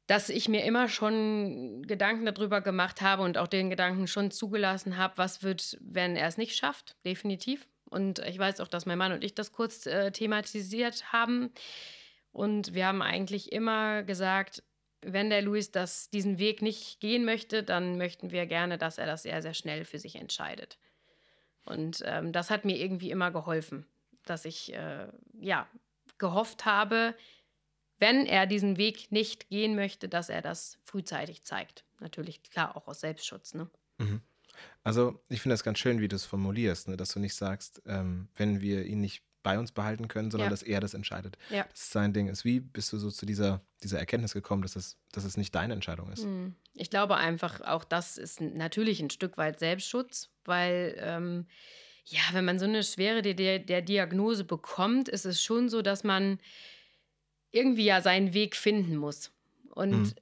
dass ich mir immer schon Gedanken darüber gemacht habe und auch den Gedanken schon zugelassen habe, was wird, wenn er es nicht schafft, definitiv. Und ich weiß auch, dass mein Mann und ich das kurz äh, thematisiert haben. Und wir haben eigentlich immer gesagt, wenn der Luis das, diesen Weg nicht gehen möchte, dann möchten wir gerne, dass er das sehr, sehr schnell für sich entscheidet. Und ähm, das hat mir irgendwie immer geholfen, dass ich äh, ja gehofft habe, wenn er diesen Weg nicht gehen möchte, dass er das frühzeitig zeigt. Natürlich, klar, auch aus Selbstschutz. Ne? Mhm. Also ich finde das ganz schön, wie du es formulierst, ne? dass du nicht sagst, ähm, wenn wir ihn nicht bei uns behalten können, sondern Ja. dass er das entscheidet. Ja. Dass es sein Ding ist. Wie bist du so zu dieser, dieser Erkenntnis gekommen, dass es, dass es nicht deine Entscheidung ist? Hm. Ich glaube einfach, auch das ist natürlich ein Stück weit Selbstschutz, weil ähm, ja, wenn man so eine Schwere der, der, der Diagnose bekommt, ist es schon so, dass man irgendwie ja seinen Weg finden muss. Und Mhm.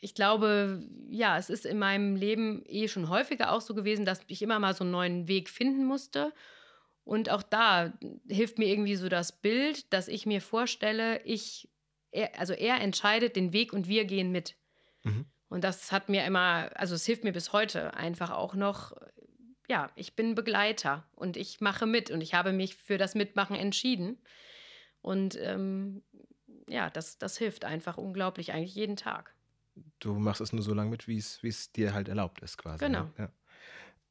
ich glaube, ja, es ist in meinem Leben eh schon häufiger auch so gewesen, dass ich immer mal so einen neuen Weg finden musste. Und auch da hilft mir irgendwie so das Bild, dass ich mir vorstelle, ich, er, also er entscheidet den Weg und wir gehen mit. Mhm. Und das hat mir immer, also es hilft mir bis heute einfach auch noch, ja, ich bin Begleiter und ich mache mit und ich habe mich für das Mitmachen entschieden. Und ähm, ja, das, das hilft einfach unglaublich, eigentlich jeden Tag. Du machst es nur so lange mit, wie es dir halt erlaubt ist, quasi. Genau. Ne? Ja.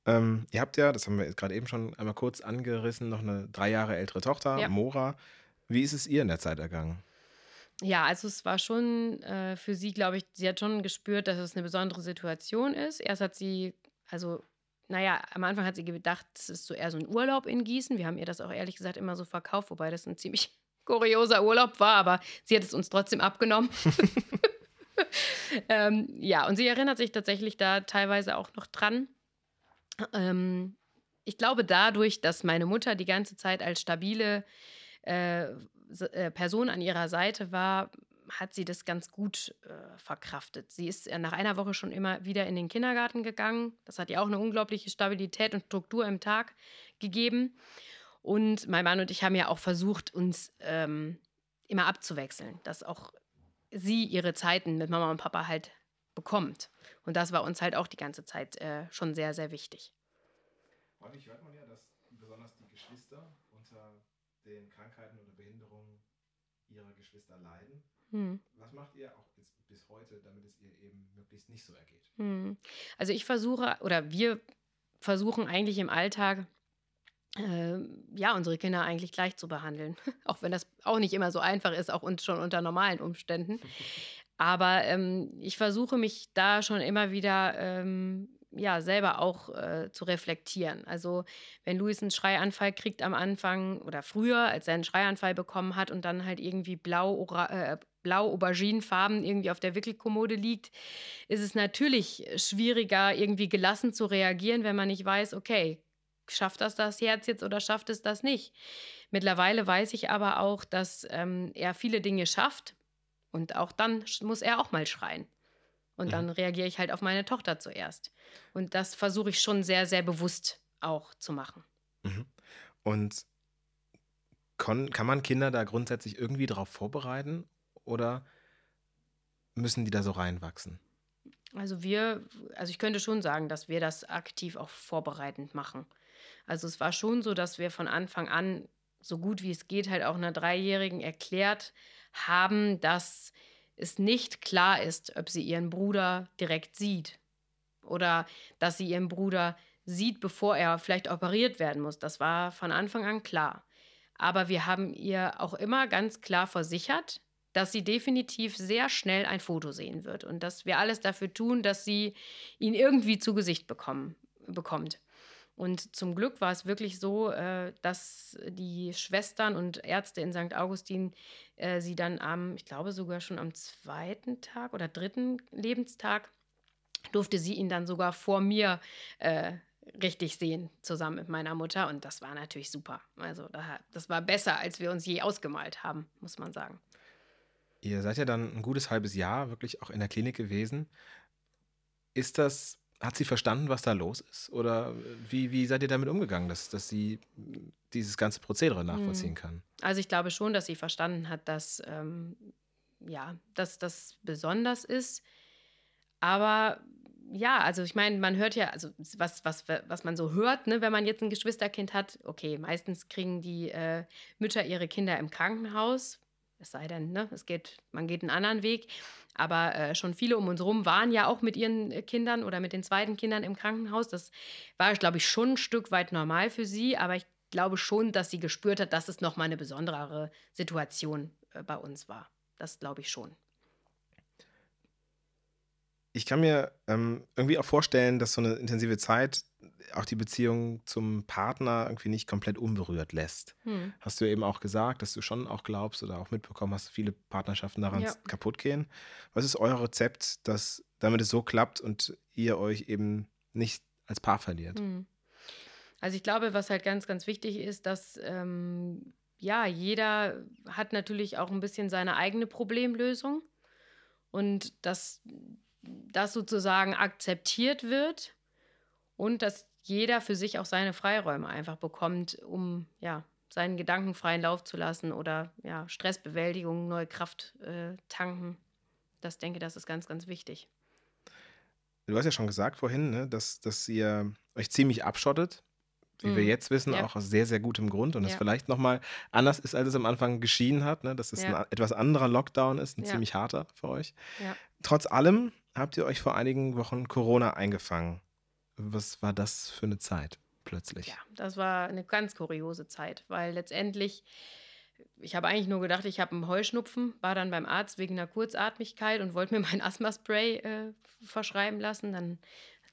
Ähm, ihr habt ja, das haben wir jetzt gerade eben schon einmal kurz angerissen, noch eine drei Jahre ältere Tochter, Ja. Mora. Wie ist es ihr in der Zeit ergangen? Ja, also es war schon äh, für sie, glaube ich, sie hat schon gespürt, dass es eine besondere Situation ist. Erst hat sie, also, naja, am Anfang hat sie gedacht, es ist so eher so ein Urlaub in Gießen. Wir haben ihr das auch ehrlich gesagt immer so verkauft, wobei das ein ziemlich kurioser Urlaub war, aber sie hat es uns trotzdem abgenommen. ähm, ja, und sie erinnert sich tatsächlich da teilweise auch noch dran. Ähm, ich glaube, dadurch, dass meine Mutter die ganze Zeit als stabile äh, äh, Person an ihrer Seite war, hat sie das ganz gut äh, verkraftet. Sie ist äh, nach einer Woche schon immer wieder in den Kindergarten gegangen. Das hat ihr auch eine unglaubliche Stabilität und Struktur im Tag gegeben. Und mein Mann und ich haben ja auch versucht, uns ähm, immer abzuwechseln, dass auch sie ihre Zeiten mit Mama und Papa halt bekommt. Und das war uns halt auch die ganze Zeit äh, schon sehr, sehr wichtig. Häufig hört man ja, dass besonders die Geschwister unter den Krankheiten oder Behinderungen ihrer Geschwister leiden. Hm. Was macht ihr auch jetzt bis heute, damit es ihr eben möglichst nicht so ergeht? Hm. Also ich versuche, oder wir versuchen eigentlich im Alltag, äh, ja, unsere Kinder eigentlich gleich zu behandeln. auch wenn das auch nicht immer so einfach ist, auch schon unter normalen Umständen. Aber ähm, ich versuche mich da schon immer wieder ähm, ja, selber auch äh, zu reflektieren. Also wenn Luis einen Schreianfall kriegt am Anfang oder früher, als er einen Schreianfall bekommen hat und dann halt irgendwie blau, äh, blau auberginenfarben irgendwie auf der Wickelkommode liegt, ist es natürlich schwieriger, irgendwie gelassen zu reagieren, wenn man nicht weiß, okay, schafft das das Herz jetzt oder schafft es das nicht? Mittlerweile weiß ich aber auch, dass ähm, er viele Dinge schafft und auch dann muss er auch mal schreien. Und Mhm. dann reagiere ich halt auf meine Tochter zuerst. Und das versuche ich schon sehr, sehr bewusst auch zu machen. Mhm. Und kon, kann man Kinder da grundsätzlich irgendwie darauf vorbereiten oder müssen die da so reinwachsen? Also wir, also ich könnte schon sagen, dass wir das aktiv auch vorbereitend machen. Also es war schon so, dass wir von Anfang an so gut wie es geht halt auch einer Dreijährigen erklärt haben, dass es nicht klar ist, ob sie ihren Bruder direkt sieht oder dass sie ihren Bruder sieht, bevor er vielleicht operiert werden muss. Das war von Anfang an klar. Aber wir haben ihr auch immer ganz klar versichert, dass sie definitiv sehr schnell ein Foto sehen wird und dass wir alles dafür tun, dass sie ihn irgendwie zu Gesicht bekommen, bekommt. Und zum Glück war es wirklich so, äh, dass die Schwestern und Ärzte in St. Augustin äh, sie dann am, ich glaube sogar schon am zweiten Tag oder dritten Lebenstag, durfte sie ihn dann sogar vor mir äh, richtig sehen, zusammen mit meiner Mutter. Und das war natürlich super. Also da, das war besser, als wir uns je ausgemalt haben, muss man sagen. Ihr seid ja dann ein gutes halbes Jahr wirklich auch in der Klinik gewesen. Ist das, hat sie verstanden, was da los ist? Oder wie, wie seid ihr damit umgegangen, dass, dass sie dieses ganze Prozedere nachvollziehen hm. kann? Also ich glaube schon, dass sie verstanden hat, dass, ähm, ja, dass das besonders ist. Aber ja, also ich meine, man hört ja, also was, was, was man so hört, ne, wenn man jetzt ein Geschwisterkind hat, okay, meistens kriegen die äh, Mütter ihre Kinder im Krankenhaus, es sei denn, ne, es geht, man geht einen anderen Weg. Aber äh, schon viele um uns herum waren ja auch mit ihren äh, Kindern oder mit den zweiten Kindern im Krankenhaus. Das war, glaube ich, schon ein Stück weit normal für sie. Aber ich glaube schon, dass sie gespürt hat, dass es nochmal eine besondere Situation äh, bei uns war. Das glaube ich schon ich kann mir ähm, irgendwie auch vorstellen, dass so eine intensive Zeit auch die Beziehung zum Partner irgendwie nicht komplett unberührt lässt. Hm. Hast du eben auch gesagt, dass du schon auch glaubst oder auch mitbekommen hast, viele Partnerschaften daran ja. kaputt gehen. Was ist euer Rezept, dass damit es so klappt und ihr euch eben nicht als Paar verliert? Hm. Also ich glaube, was halt ganz, ganz wichtig ist, dass ähm, ja, jeder hat natürlich auch ein bisschen seine eigene Problemlösung und dass das sozusagen akzeptiert wird und dass jeder für sich auch seine Freiräume einfach bekommt, um ja, seinen Gedanken freien Lauf zu lassen oder ja, Stressbewältigung, neue Kraft äh, tanken. Das denke, das ist ganz, ganz wichtig. Du hast ja schon gesagt vorhin, ne, dass, dass ihr euch ziemlich abschottet, wie mhm. wir jetzt wissen, ja. auch aus sehr, sehr gutem Grund und ja. das vielleicht nochmal anders ist, als es am Anfang geschienen hat, ne, dass es ja. ein etwas anderer Lockdown ist, ein ziemlich harter für euch. Trotz allem habt ihr euch vor einigen Wochen Corona eingefangen. Was war das für eine Zeit plötzlich? Ja, das war eine ganz kuriose Zeit, weil letztendlich, ich habe eigentlich nur gedacht, ich habe einen Heuschnupfen, war dann beim Arzt wegen einer Kurzatmigkeit und wollte mir mein Asthma-Spray äh, verschreiben lassen. Dann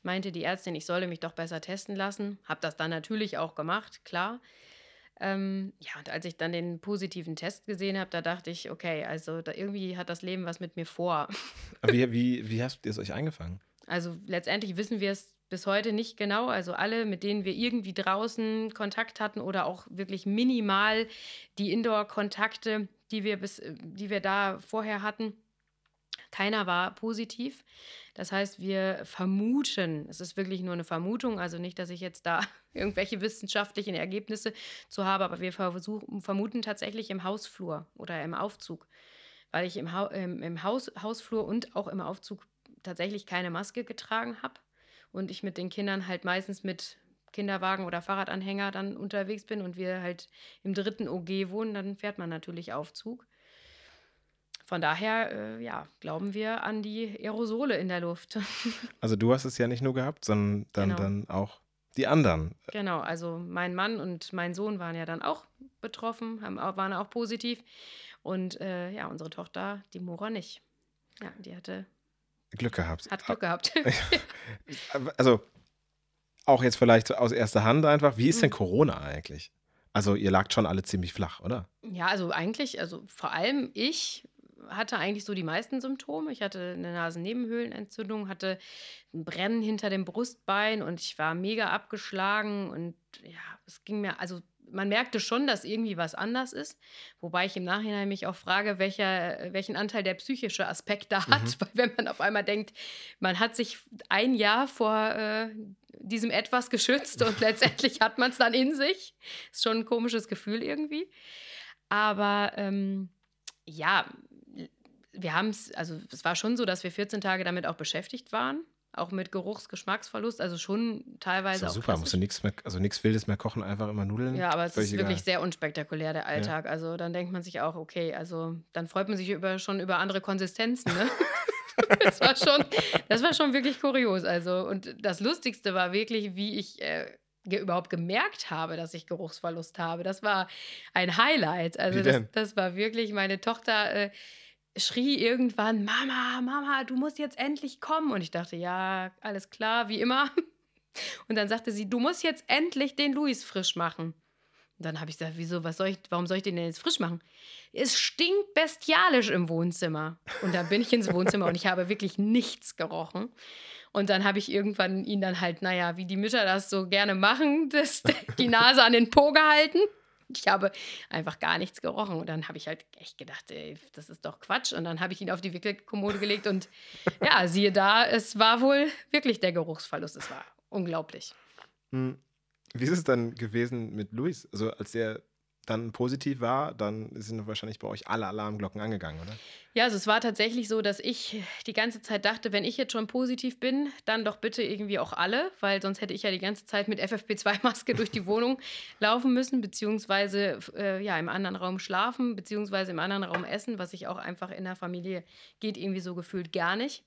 meinte die Ärztin, ich solle mich doch besser testen lassen. Habe das dann natürlich auch gemacht, klar. Ähm, ja, und als ich dann den positiven Test gesehen habe, da dachte ich, okay, also da irgendwie hat das Leben was mit mir vor. wie, wie, wie habt ihr es euch eingefangen? Also letztendlich wissen wir es bis heute nicht genau. Also alle, mit denen wir irgendwie draußen Kontakt hatten oder auch wirklich minimal die Indoor-Kontakte, die wir bis, die wir da vorher hatten, keiner war positiv. Das heißt, wir vermuten, es ist wirklich nur eine Vermutung, also nicht, dass ich jetzt da irgendwelche wissenschaftlichen Ergebnisse zu habe, aber wir versuchen, vermuten tatsächlich im Hausflur oder im Aufzug, weil ich im, ha im, im Haus Hausflur und auch im Aufzug tatsächlich keine Maske getragen habe und ich mit den Kindern halt meistens mit Kinderwagen oder Fahrradanhänger dann unterwegs bin und wir halt im dritten OG wohnen, dann fährt man natürlich Aufzug. Von daher, äh, ja, glauben wir an die Aerosole in der Luft. Also du hast es ja nicht nur gehabt, sondern dann, genau. dann auch die anderen. Genau, also mein Mann und mein Sohn waren ja dann auch betroffen, haben, waren auch positiv. Und äh, ja, unsere Tochter, die Mora nicht. Ja, die hatte Glück gehabt. Hat Glück gehabt. also auch jetzt vielleicht aus erster Hand einfach, wie ist denn mhm. Corona eigentlich? Also ihr lagt schon alle ziemlich flach, oder? Ja, also eigentlich, also vor allem ich hatte eigentlich so die meisten Symptome. Ich hatte eine Nasennebenhöhlenentzündung, hatte ein Brennen hinter dem Brustbein und ich war mega abgeschlagen und ja, es ging mir, also man merkte schon, dass irgendwie was anders ist. Wobei ich im Nachhinein mich auch frage, welcher, welchen Anteil der psychische Aspekt da hat. Mhm. Weil wenn man auf einmal denkt, man hat sich ein Jahr vor äh, diesem etwas geschützt und letztendlich hat man es dann in sich. Ist schon ein komisches Gefühl irgendwie. Aber ähm, ja, wir haben es, also es war schon so, dass wir 14 Tage damit auch beschäftigt waren. Auch mit Geruchs-, Geschmacksverlust, also schon teilweise. Das ist super, musst du nichts mehr, also nichts Wildes mehr kochen, einfach immer Nudeln. Ja, aber es ist egal. wirklich sehr unspektakulär, der Alltag. Ja. Also dann denkt man sich auch, okay, also dann freut man sich über, schon über andere Konsistenzen, ne? das, war schon, das war schon wirklich kurios. Also, und das Lustigste war wirklich, wie ich äh, überhaupt gemerkt habe, dass ich Geruchsverlust habe. Das war ein Highlight. Also, das, das, war wirklich meine Tochter. Äh, schrie irgendwann, Mama, Mama, du musst jetzt endlich kommen. Und ich dachte, ja, alles klar, wie immer. Und dann sagte sie, du musst jetzt endlich den Luis frisch machen. Und dann habe ich gesagt, wieso, was soll ich, warum soll ich den denn jetzt frisch machen? Es stinkt bestialisch im Wohnzimmer. Und dann bin ich ins Wohnzimmer und ich habe wirklich nichts gerochen. Und dann habe ich irgendwann ihn dann halt, naja, wie die Mütter das so gerne machen, das, die Nase an den Po gehalten ich habe einfach gar nichts gerochen. Und dann habe ich halt echt gedacht, ey, das ist doch Quatsch. Und dann habe ich ihn auf die Wickelkommode gelegt und ja, siehe da, es war wohl wirklich der Geruchsverlust. Es war unglaublich. Hm. Wie ist es dann gewesen mit Luis? Also als der dann positiv war, dann sind wahrscheinlich bei euch alle Alarmglocken angegangen, oder? Ja, also es war tatsächlich so, dass ich die ganze Zeit dachte, wenn ich jetzt schon positiv bin, dann doch bitte irgendwie auch alle, weil sonst hätte ich ja die ganze Zeit mit FFP2-Maske durch die Wohnung laufen müssen, beziehungsweise äh, ja, im anderen Raum schlafen, beziehungsweise im anderen Raum essen, was ich auch einfach in der Familie geht irgendwie so gefühlt gar nicht.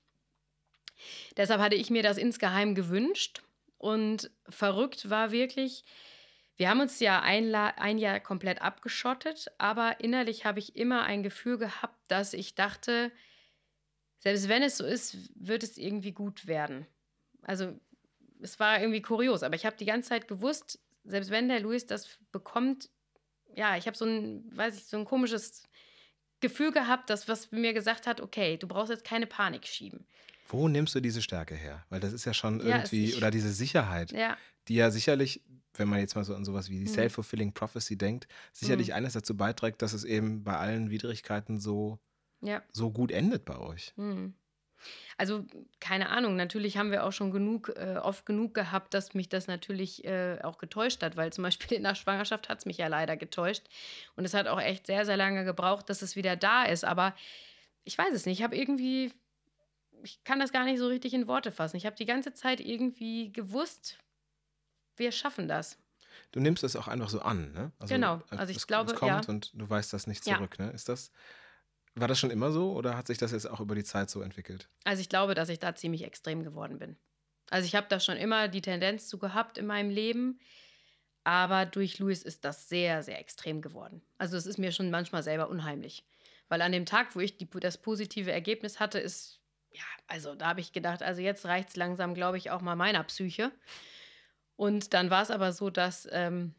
Deshalb hatte ich mir das insgeheim gewünscht und verrückt war wirklich, wir haben uns ja ein, ein Jahr komplett abgeschottet, aber innerlich habe ich immer ein Gefühl gehabt, dass ich dachte, selbst wenn es so ist, wird es irgendwie gut werden. Also es war irgendwie kurios, aber ich habe die ganze Zeit gewusst, selbst wenn der Luis das bekommt, ja, ich habe so ein, weiß ich, so ein komisches Gefühl gehabt, dass was mir gesagt hat, okay, du brauchst jetzt keine Panik schieben. Wo nimmst du diese Stärke her? Weil das ist ja schon irgendwie, ja, oder diese Sicherheit, ja. die ja sicherlich wenn man jetzt mal so an sowas wie die mhm. Self-Fulfilling Prophecy denkt, sicherlich mhm. eines dazu beiträgt, dass es eben bei allen Widrigkeiten so, ja. so gut endet bei euch. Mhm. Also keine Ahnung, natürlich haben wir auch schon genug, äh, oft genug gehabt, dass mich das natürlich äh, auch getäuscht hat, weil zum Beispiel in der Schwangerschaft hat es mich ja leider getäuscht. Und es hat auch echt sehr, sehr lange gebraucht, dass es wieder da ist. Aber ich weiß es nicht, ich habe irgendwie, ich kann das gar nicht so richtig in Worte fassen. Ich habe die ganze Zeit irgendwie gewusst, wir schaffen das. Du nimmst es auch einfach so an, ne? Also, genau, also ich es, glaube, es kommt ja. und du weißt das nicht zurück, ja. ne? Ist das, war das schon immer so oder hat sich das jetzt auch über die Zeit so entwickelt? Also ich glaube, dass ich da ziemlich extrem geworden bin. Also ich habe da schon immer die Tendenz zu gehabt in meinem Leben, aber durch Louis ist das sehr, sehr extrem geworden. Also es ist mir schon manchmal selber unheimlich. Weil an dem Tag, wo ich die, das positive Ergebnis hatte, ist, ja, also da habe ich gedacht, also jetzt reicht es langsam, glaube ich, auch mal meiner Psyche. Und dann war es aber so, dass, ähm,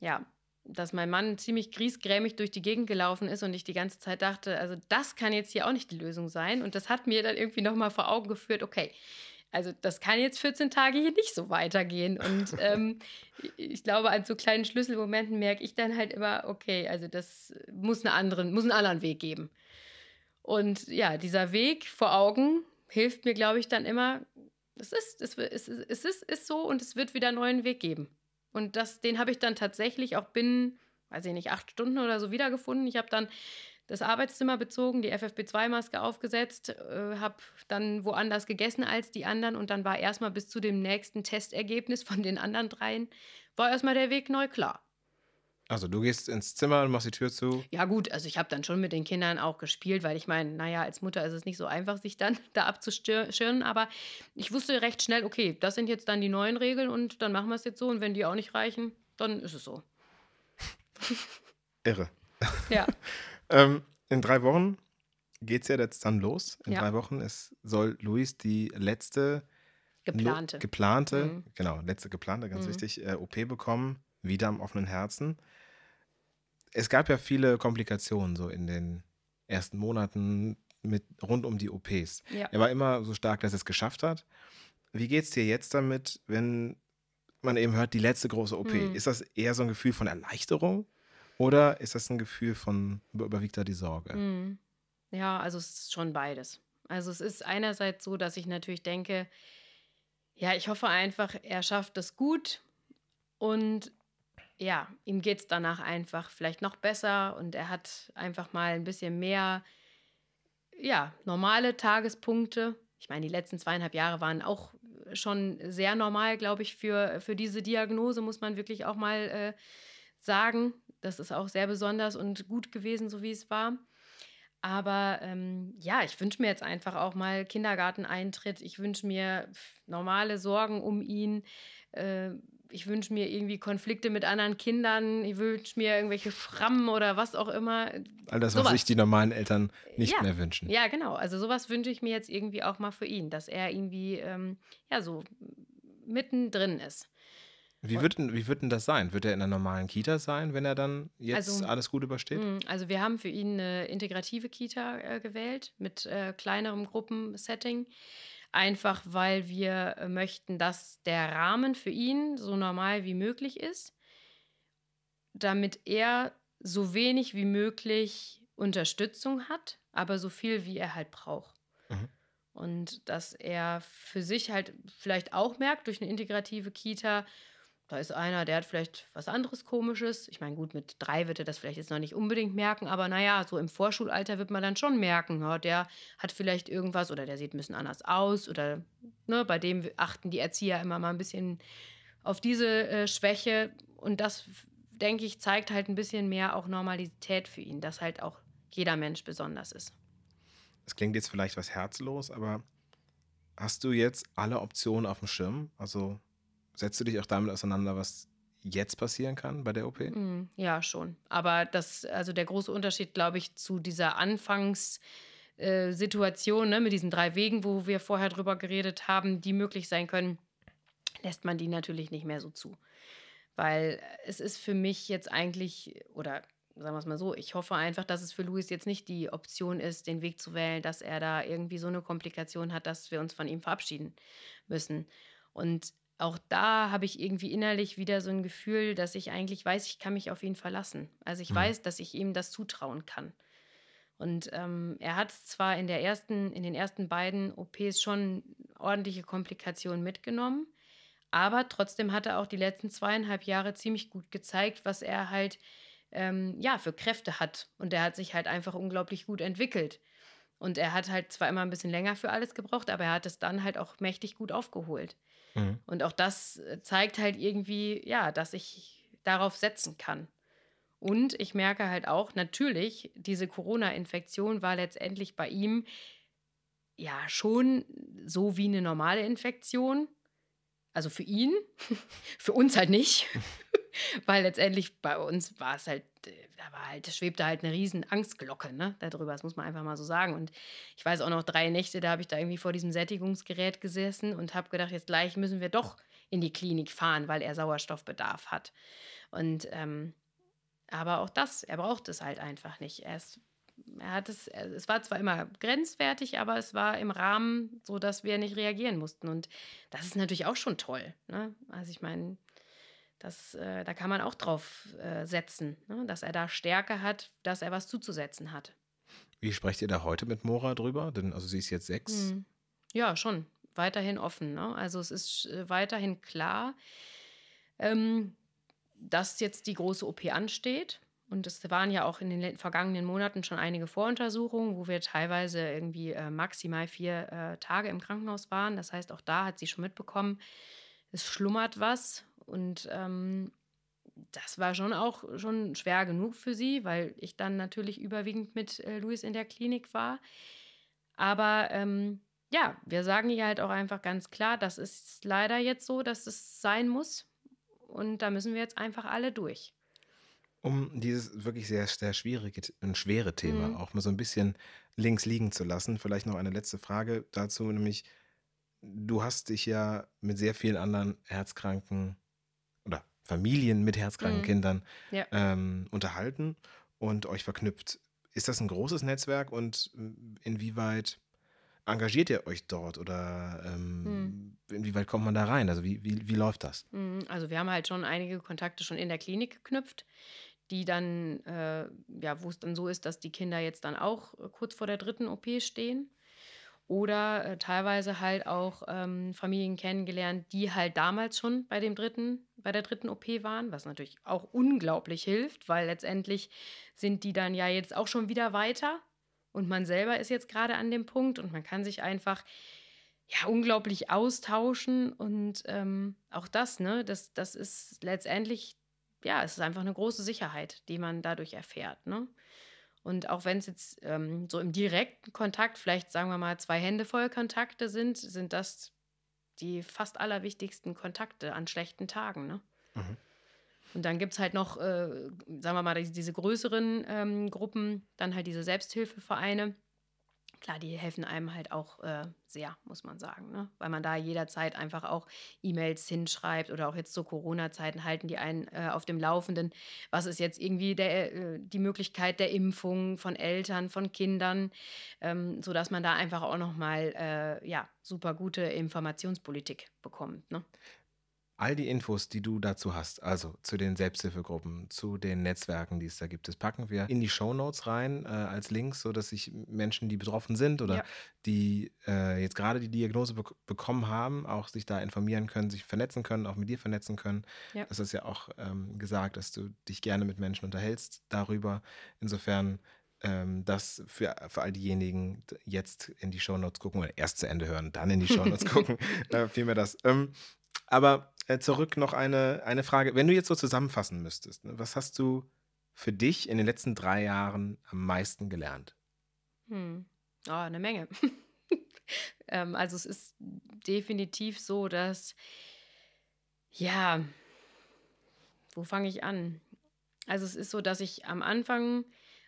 ja, dass mein Mann ziemlich griesgrämig durch die Gegend gelaufen ist und ich die ganze Zeit dachte, also das kann jetzt hier auch nicht die Lösung sein. Und das hat mir dann irgendwie nochmal vor Augen geführt, okay, also das kann jetzt 14 Tage hier nicht so weitergehen. Und ähm, ich glaube, an so kleinen Schlüsselmomenten merke ich dann halt immer, okay, also das muss, eine anderen, muss einen anderen Weg geben. Und ja, dieser Weg vor Augen hilft mir, glaube ich, dann immer, es ist, es, es, es ist, ist so und es wird wieder einen neuen Weg geben. Und das, den habe ich dann tatsächlich auch binnen, weiß ich nicht, acht Stunden oder so wiedergefunden. Ich habe dann das Arbeitszimmer bezogen, die FFP2-Maske aufgesetzt, äh, habe dann woanders gegessen als die anderen und dann war erstmal bis zu dem nächsten Testergebnis von den anderen dreien, war erstmal der Weg neu klar. Also du gehst ins Zimmer und machst die Tür zu. Ja gut, also ich habe dann schon mit den Kindern auch gespielt, weil ich meine, naja, als Mutter ist es nicht so einfach, sich dann da abzuschirren, aber ich wusste recht schnell, okay, das sind jetzt dann die neuen Regeln und dann machen wir es jetzt so und wenn die auch nicht reichen, dann ist es so. Irre. Ja. ähm, in drei Wochen geht es ja jetzt dann los. In ja. drei Wochen ist, soll Luis die letzte geplante, geplante mhm. genau, letzte geplante, ganz mhm. wichtig, äh, OP bekommen, wieder am offenen Herzen es gab ja viele Komplikationen so in den ersten Monaten mit rund um die OPs. Ja. Er war immer so stark, dass er es geschafft hat. Wie geht es dir jetzt damit, wenn man eben hört, die letzte große OP? Mhm. Ist das eher so ein Gefühl von Erleichterung oder ist das ein Gefühl von überwiegt da die Sorge? Mhm. Ja, also es ist schon beides. Also es ist einerseits so, dass ich natürlich denke, ja, ich hoffe einfach, er schafft es gut und ja, ihm geht es danach einfach vielleicht noch besser und er hat einfach mal ein bisschen mehr, ja, normale Tagespunkte. Ich meine, die letzten zweieinhalb Jahre waren auch schon sehr normal, glaube ich, für, für diese Diagnose, muss man wirklich auch mal äh, sagen. Das ist auch sehr besonders und gut gewesen, so wie es war. Aber ähm, ja, ich wünsche mir jetzt einfach auch mal Kindergarteneintritt. Ich wünsche mir normale Sorgen um ihn. Äh, ich wünsche mir irgendwie Konflikte mit anderen Kindern, ich wünsche mir irgendwelche Schrammen oder was auch immer. All das, sowas. was sich die normalen Eltern nicht ja. mehr wünschen. Ja, genau. Also sowas wünsche ich mir jetzt irgendwie auch mal für ihn, dass er irgendwie ähm, ja so mittendrin ist. Wie wird, denn, wie wird denn das sein? Wird er in einer normalen Kita sein, wenn er dann jetzt also, alles gut übersteht? Hm, also wir haben für ihn eine integrative Kita äh, gewählt mit äh, kleinerem Gruppensetting einfach weil wir äh, möchten, dass der Rahmen für ihn so normal wie möglich ist. damit er so wenig wie möglich Unterstützung hat, aber so viel wie er halt braucht. Mhm. Und dass er für sich halt vielleicht auch merkt, durch eine integrative Kita, da ist einer, der hat vielleicht was anderes Komisches. Ich meine, gut, mit drei wird er das vielleicht jetzt noch nicht unbedingt merken, aber naja, so im Vorschulalter wird man dann schon merken, ja, der hat vielleicht irgendwas oder der sieht ein bisschen anders aus oder ne, bei dem achten die Erzieher immer mal ein bisschen auf diese äh, Schwäche. Und das, denke ich, zeigt halt ein bisschen mehr auch Normalität für ihn, dass halt auch jeder Mensch besonders ist. Es klingt jetzt vielleicht was herzlos, aber hast du jetzt alle Optionen auf dem Schirm? Also setzt du dich auch damit auseinander, was jetzt passieren kann bei der OP? Mm, ja, schon. Aber das, also der große Unterschied, glaube ich, zu dieser Anfangssituation ne, mit diesen drei Wegen, wo wir vorher drüber geredet haben, die möglich sein können, lässt man die natürlich nicht mehr so zu. Weil es ist für mich jetzt eigentlich, oder sagen wir es mal so, ich hoffe einfach, dass es für Luis jetzt nicht die Option ist, den Weg zu wählen, dass er da irgendwie so eine Komplikation hat, dass wir uns von ihm verabschieden müssen. Und auch da habe ich irgendwie innerlich wieder so ein Gefühl, dass ich eigentlich weiß, ich kann mich auf ihn verlassen. Also ich mhm. weiß, dass ich ihm das zutrauen kann. Und ähm, er hat zwar in, der ersten, in den ersten beiden OPs schon ordentliche Komplikationen mitgenommen, aber trotzdem hat er auch die letzten zweieinhalb Jahre ziemlich gut gezeigt, was er halt ähm, ja, für Kräfte hat. Und er hat sich halt einfach unglaublich gut entwickelt. Und er hat halt zwar immer ein bisschen länger für alles gebraucht, aber er hat es dann halt auch mächtig gut aufgeholt. Mhm. Und auch das äh, zeigt halt irgendwie, ja, dass ich darauf setzen kann. Und ich merke halt auch, natürlich, diese Corona-Infektion war letztendlich bei ihm ja schon so wie eine normale Infektion. Also für ihn, für uns halt nicht. Weil letztendlich bei uns war es halt, äh, da war halt, schwebte halt eine riesen Angstglocke, ne, darüber, das muss man einfach mal so sagen. Und ich weiß auch noch drei Nächte, da habe ich da irgendwie vor diesem Sättigungsgerät gesessen und habe gedacht, jetzt gleich müssen wir doch in die Klinik fahren, weil er Sauerstoffbedarf hat. Und ähm, aber auch das, er braucht es halt einfach nicht. Er, ist, er hat es, es war zwar immer grenzwertig, aber es war im Rahmen, so dass wir nicht reagieren mussten. Und das ist natürlich auch schon toll. Ne? Also ich meine, das, äh, da kann man auch drauf äh, setzen, ne? dass er da Stärke hat, dass er was zuzusetzen hat. Wie sprecht ihr da heute mit Mora drüber? Denn also sie ist jetzt sechs. Hm. Ja, schon. Weiterhin offen. Ne? Also es ist äh, weiterhin klar, ähm, dass jetzt die große OP ansteht. Und es waren ja auch in den vergangenen Monaten schon einige Voruntersuchungen, wo wir teilweise irgendwie äh, maximal vier äh, Tage im Krankenhaus waren. Das heißt, auch da hat sie schon mitbekommen, es schlummert was und ähm, das war schon auch schon schwer genug für sie, weil ich dann natürlich überwiegend mit äh, Luis in der Klinik war. Aber ähm, ja, wir sagen ihr halt auch einfach ganz klar, das ist leider jetzt so, dass es sein muss. Und da müssen wir jetzt einfach alle durch. Um dieses wirklich sehr, sehr schwierige und schwere Thema mhm. auch mal so ein bisschen links liegen zu lassen, vielleicht noch eine letzte Frage dazu, nämlich du hast dich ja mit sehr vielen anderen Herzkranken Familien mit herzkranken mhm. Kindern ja. ähm, unterhalten und euch verknüpft. Ist das ein großes Netzwerk und äh, inwieweit engagiert ihr euch dort oder ähm, mhm. inwieweit kommt man da rein? Also wie, wie, wie läuft das? Mhm, also wir haben halt schon einige Kontakte schon in der Klinik geknüpft, die dann, äh, ja, wo es dann so ist, dass die Kinder jetzt dann auch äh, kurz vor der dritten OP stehen oder äh, teilweise halt auch ähm, Familien kennengelernt, die halt damals schon bei dem dritten, bei der dritten OP waren, was natürlich auch unglaublich hilft, weil letztendlich sind die dann ja jetzt auch schon wieder weiter und man selber ist jetzt gerade an dem Punkt und man kann sich einfach ja unglaublich austauschen und ähm, auch das, ne, das, das ist letztendlich, ja, es ist einfach eine große Sicherheit, die man dadurch erfährt, ne? Und auch wenn es jetzt ähm, so im direkten Kontakt, vielleicht sagen wir mal zwei Hände voll Kontakte sind, sind das die fast allerwichtigsten Kontakte an schlechten Tagen. Ne? Mhm. Und dann gibt es halt noch, äh, sagen wir mal, diese größeren ähm, Gruppen, dann halt diese Selbsthilfevereine klar, die helfen einem halt auch äh, sehr, muss man sagen, ne? weil man da jederzeit einfach auch E-Mails hinschreibt oder auch jetzt zu Corona-Zeiten halten die einen äh, auf dem Laufenden. Was ist jetzt irgendwie der, äh, die Möglichkeit der Impfung von Eltern, von Kindern, ähm, sodass man da einfach auch nochmal äh, ja, super gute Informationspolitik bekommt. Ne? All die Infos, die du dazu hast, also zu den Selbsthilfegruppen, zu den Netzwerken, die es da gibt, das packen wir in die Shownotes rein äh, als Links, sodass sich Menschen, die betroffen sind oder ja. die äh, jetzt gerade die Diagnose be bekommen haben, auch sich da informieren können, sich vernetzen können, auch mit dir vernetzen können. Ja. Das ist ja auch ähm, gesagt, dass du dich gerne mit Menschen unterhältst darüber. Insofern ähm, das für, für all diejenigen jetzt in die Shownotes gucken oder erst zu Ende hören, dann in die Shownotes gucken, äh, vielmehr das. Ähm, aber zurück noch eine, eine Frage. Wenn du jetzt so zusammenfassen müsstest, ne, was hast du für dich in den letzten drei Jahren am meisten gelernt? Hm. Oh, eine Menge. ähm, also es ist definitiv so, dass, ja, wo fange ich an? Also es ist so, dass ich am Anfang,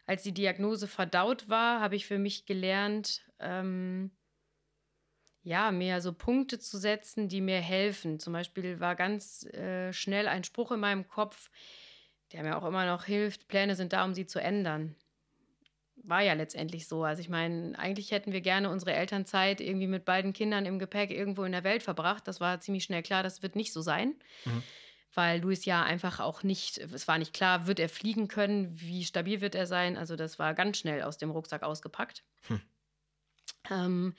als die Diagnose verdaut war, habe ich für mich gelernt, ähm, ja, mehr so Punkte zu setzen, die mir helfen. Zum Beispiel war ganz äh, schnell ein Spruch in meinem Kopf, der mir auch immer noch hilft, Pläne sind da, um sie zu ändern. War ja letztendlich so. Also ich meine, eigentlich hätten wir gerne unsere Elternzeit irgendwie mit beiden Kindern im Gepäck irgendwo in der Welt verbracht. Das war ziemlich schnell klar, das wird nicht so sein. Mhm. Weil Luis ja einfach auch nicht, es war nicht klar, wird er fliegen können, wie stabil wird er sein. Also das war ganz schnell aus dem Rucksack ausgepackt. Hm. Ähm,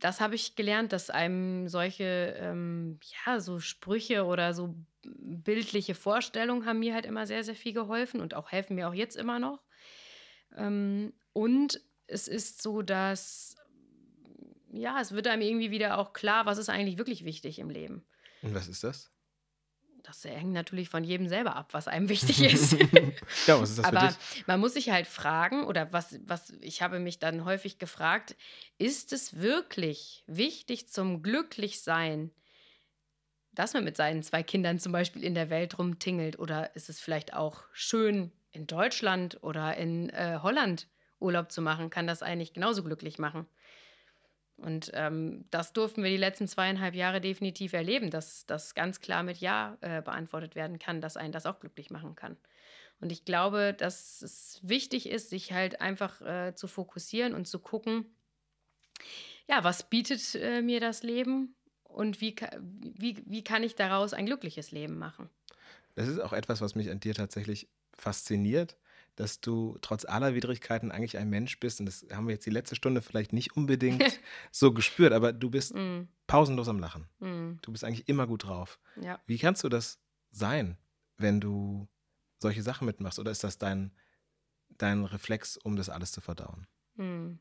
das habe ich gelernt, dass einem solche, ähm, ja, so Sprüche oder so bildliche Vorstellungen haben mir halt immer sehr, sehr viel geholfen und auch helfen mir auch jetzt immer noch. Ähm, und es ist so, dass, ja, es wird einem irgendwie wieder auch klar, was ist eigentlich wirklich wichtig im Leben. Und was ist das? Das hängt natürlich von jedem selber ab, was einem wichtig ist. ja, was ist das Aber man muss sich halt fragen, oder was, was ich habe mich dann häufig gefragt, ist es wirklich wichtig zum Glücklichsein, dass man mit seinen zwei Kindern zum Beispiel in der Welt rumtingelt? Oder ist es vielleicht auch schön, in Deutschland oder in äh, Holland Urlaub zu machen? Kann das eigentlich genauso glücklich machen? Und ähm, das durften wir die letzten zweieinhalb Jahre definitiv erleben, dass das ganz klar mit Ja äh, beantwortet werden kann, dass einen das auch glücklich machen kann. Und ich glaube, dass es wichtig ist, sich halt einfach äh, zu fokussieren und zu gucken, ja, was bietet äh, mir das Leben und wie, wie, wie kann ich daraus ein glückliches Leben machen. Das ist auch etwas, was mich an dir tatsächlich fasziniert, dass du trotz aller Widrigkeiten eigentlich ein Mensch bist. Und das haben wir jetzt die letzte Stunde vielleicht nicht unbedingt so gespürt, aber du bist mm. pausenlos am Lachen. Mm. Du bist eigentlich immer gut drauf. Ja. Wie kannst du das sein, wenn du solche Sachen mitmachst? Oder ist das dein, dein Reflex, um das alles zu verdauen? Mm.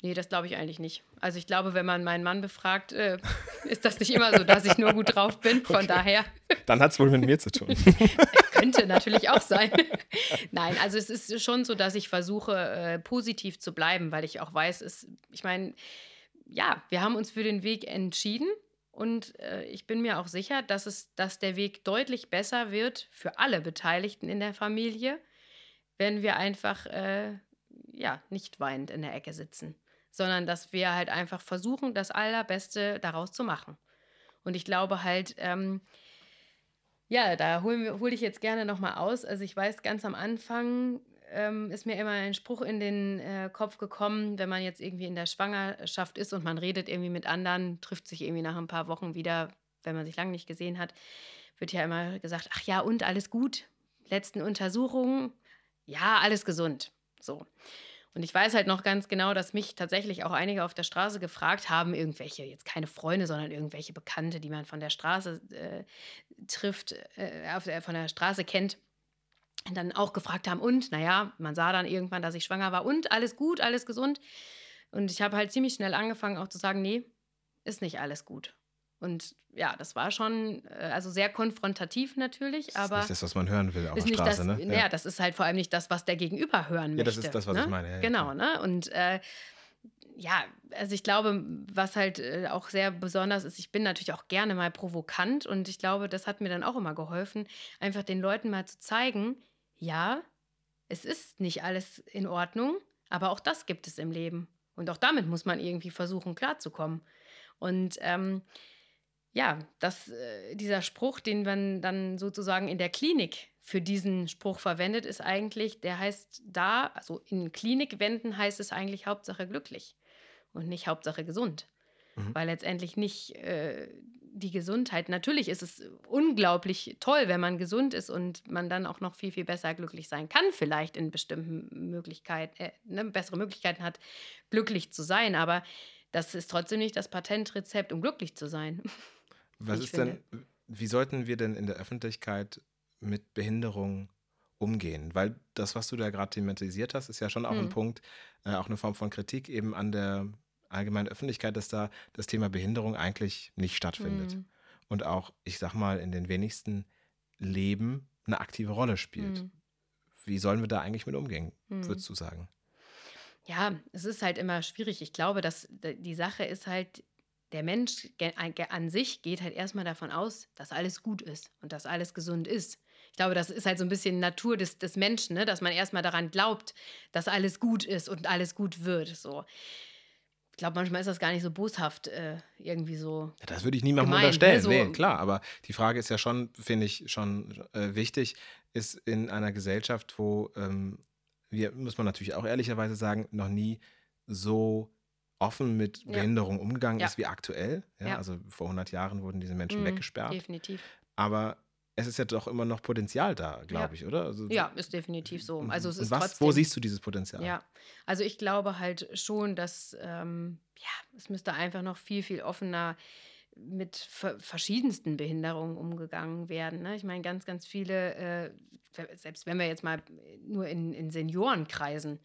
Nee, das glaube ich eigentlich nicht. Also ich glaube, wenn man meinen Mann befragt, äh, ist das nicht immer so, dass ich nur gut drauf bin. Von okay. daher. Dann hat es wohl mit mir zu tun. Könnte natürlich auch sein. Nein, also es ist schon so, dass ich versuche, äh, positiv zu bleiben, weil ich auch weiß, es, ich meine, ja, wir haben uns für den Weg entschieden und äh, ich bin mir auch sicher, dass, es, dass der Weg deutlich besser wird für alle Beteiligten in der Familie, wenn wir einfach äh, ja, nicht weinend in der Ecke sitzen sondern dass wir halt einfach versuchen, das Allerbeste daraus zu machen. Und ich glaube halt, ähm, ja, da hole hol ich jetzt gerne nochmal aus. Also ich weiß, ganz am Anfang ähm, ist mir immer ein Spruch in den äh, Kopf gekommen, wenn man jetzt irgendwie in der Schwangerschaft ist und man redet irgendwie mit anderen, trifft sich irgendwie nach ein paar Wochen wieder, wenn man sich lange nicht gesehen hat, wird ja immer gesagt, ach ja, und alles gut, letzten Untersuchungen, ja, alles gesund. So. Und ich weiß halt noch ganz genau, dass mich tatsächlich auch einige auf der Straße gefragt haben, irgendwelche, jetzt keine Freunde, sondern irgendwelche Bekannte, die man von der Straße äh, trifft, äh, auf der, von der Straße kennt, und dann auch gefragt haben, und, naja, man sah dann irgendwann, dass ich schwanger war, und alles gut, alles gesund. Und ich habe halt ziemlich schnell angefangen auch zu sagen, nee, ist nicht alles gut. Und ja, das war schon, äh, also sehr konfrontativ natürlich, aber. Das ist nicht das, was man hören will auf der Straße, das, ne? Ja. das ist halt vor allem nicht das, was der Gegenüber hören möchte. Ja, das ist das, was ne? ich meine. Ja, genau, ne? Und äh, ja, also ich glaube, was halt äh, auch sehr besonders ist, ich bin natürlich auch gerne mal provokant und ich glaube, das hat mir dann auch immer geholfen, einfach den Leuten mal zu zeigen, ja, es ist nicht alles in Ordnung, aber auch das gibt es im Leben. Und auch damit muss man irgendwie versuchen, klarzukommen. Und ähm, ja, das, äh, dieser Spruch, den man dann sozusagen in der Klinik für diesen Spruch verwendet, ist eigentlich, der heißt da, also in Klinikwänden heißt es eigentlich Hauptsache glücklich und nicht Hauptsache gesund. Mhm. Weil letztendlich nicht, äh, die Gesundheit. Natürlich ist es unglaublich toll, wenn man gesund ist und man dann auch noch viel, viel besser glücklich sein kann, vielleicht in bestimmten Möglichkeiten, äh, ne, bessere Möglichkeiten hat, glücklich zu sein. Aber das ist trotzdem nicht das Patentrezept, um glücklich zu sein. Was ist finde. denn, wie sollten wir denn in der Öffentlichkeit mit Behinderung umgehen? Weil das, was du da gerade thematisiert hast, ist ja schon auch hm. ein Punkt, äh, auch eine Form von Kritik eben an der allgemeinen Öffentlichkeit, dass da das Thema Behinderung eigentlich nicht stattfindet. Hm. Und auch, ich sag mal, in den wenigsten Leben eine aktive Rolle spielt. Hm. Wie sollen wir da eigentlich mit umgehen, hm. würdest du sagen? Ja, es ist halt immer schwierig. Ich glaube, dass die Sache ist halt, der Mensch an sich geht halt erstmal davon aus, dass alles gut ist und dass alles gesund ist. Ich glaube, das ist halt so ein bisschen Natur des, des Menschen, ne? dass man erstmal daran glaubt, dass alles gut ist und alles gut wird. So. Ich glaube, manchmal ist das gar nicht so boshaft, äh, irgendwie so. Ja, das würde ich niemandem gemein, ne? unterstellen. Ne? So nee, klar, aber die Frage ist ja schon, finde ich, schon äh, wichtig, ist in einer Gesellschaft, wo ähm, wir, muss man natürlich auch ehrlicherweise sagen, noch nie so offen mit ja. Behinderung umgegangen ja. ist wie aktuell. Ja, Also vor 100 Jahren wurden diese Menschen mhm, weggesperrt. Definitiv. Aber es ist ja doch immer noch Potenzial da, glaube ich, oder? Also, ja, ist definitiv so. Also es ist was, trotzdem, wo siehst du dieses Potenzial? Ja, also ich glaube halt schon, dass ähm, ja, es müsste einfach noch viel, viel offener mit verschiedensten Behinderungen umgegangen werden. Ne? Ich meine, ganz, ganz viele, äh, selbst wenn wir jetzt mal nur in, in Seniorenkreisen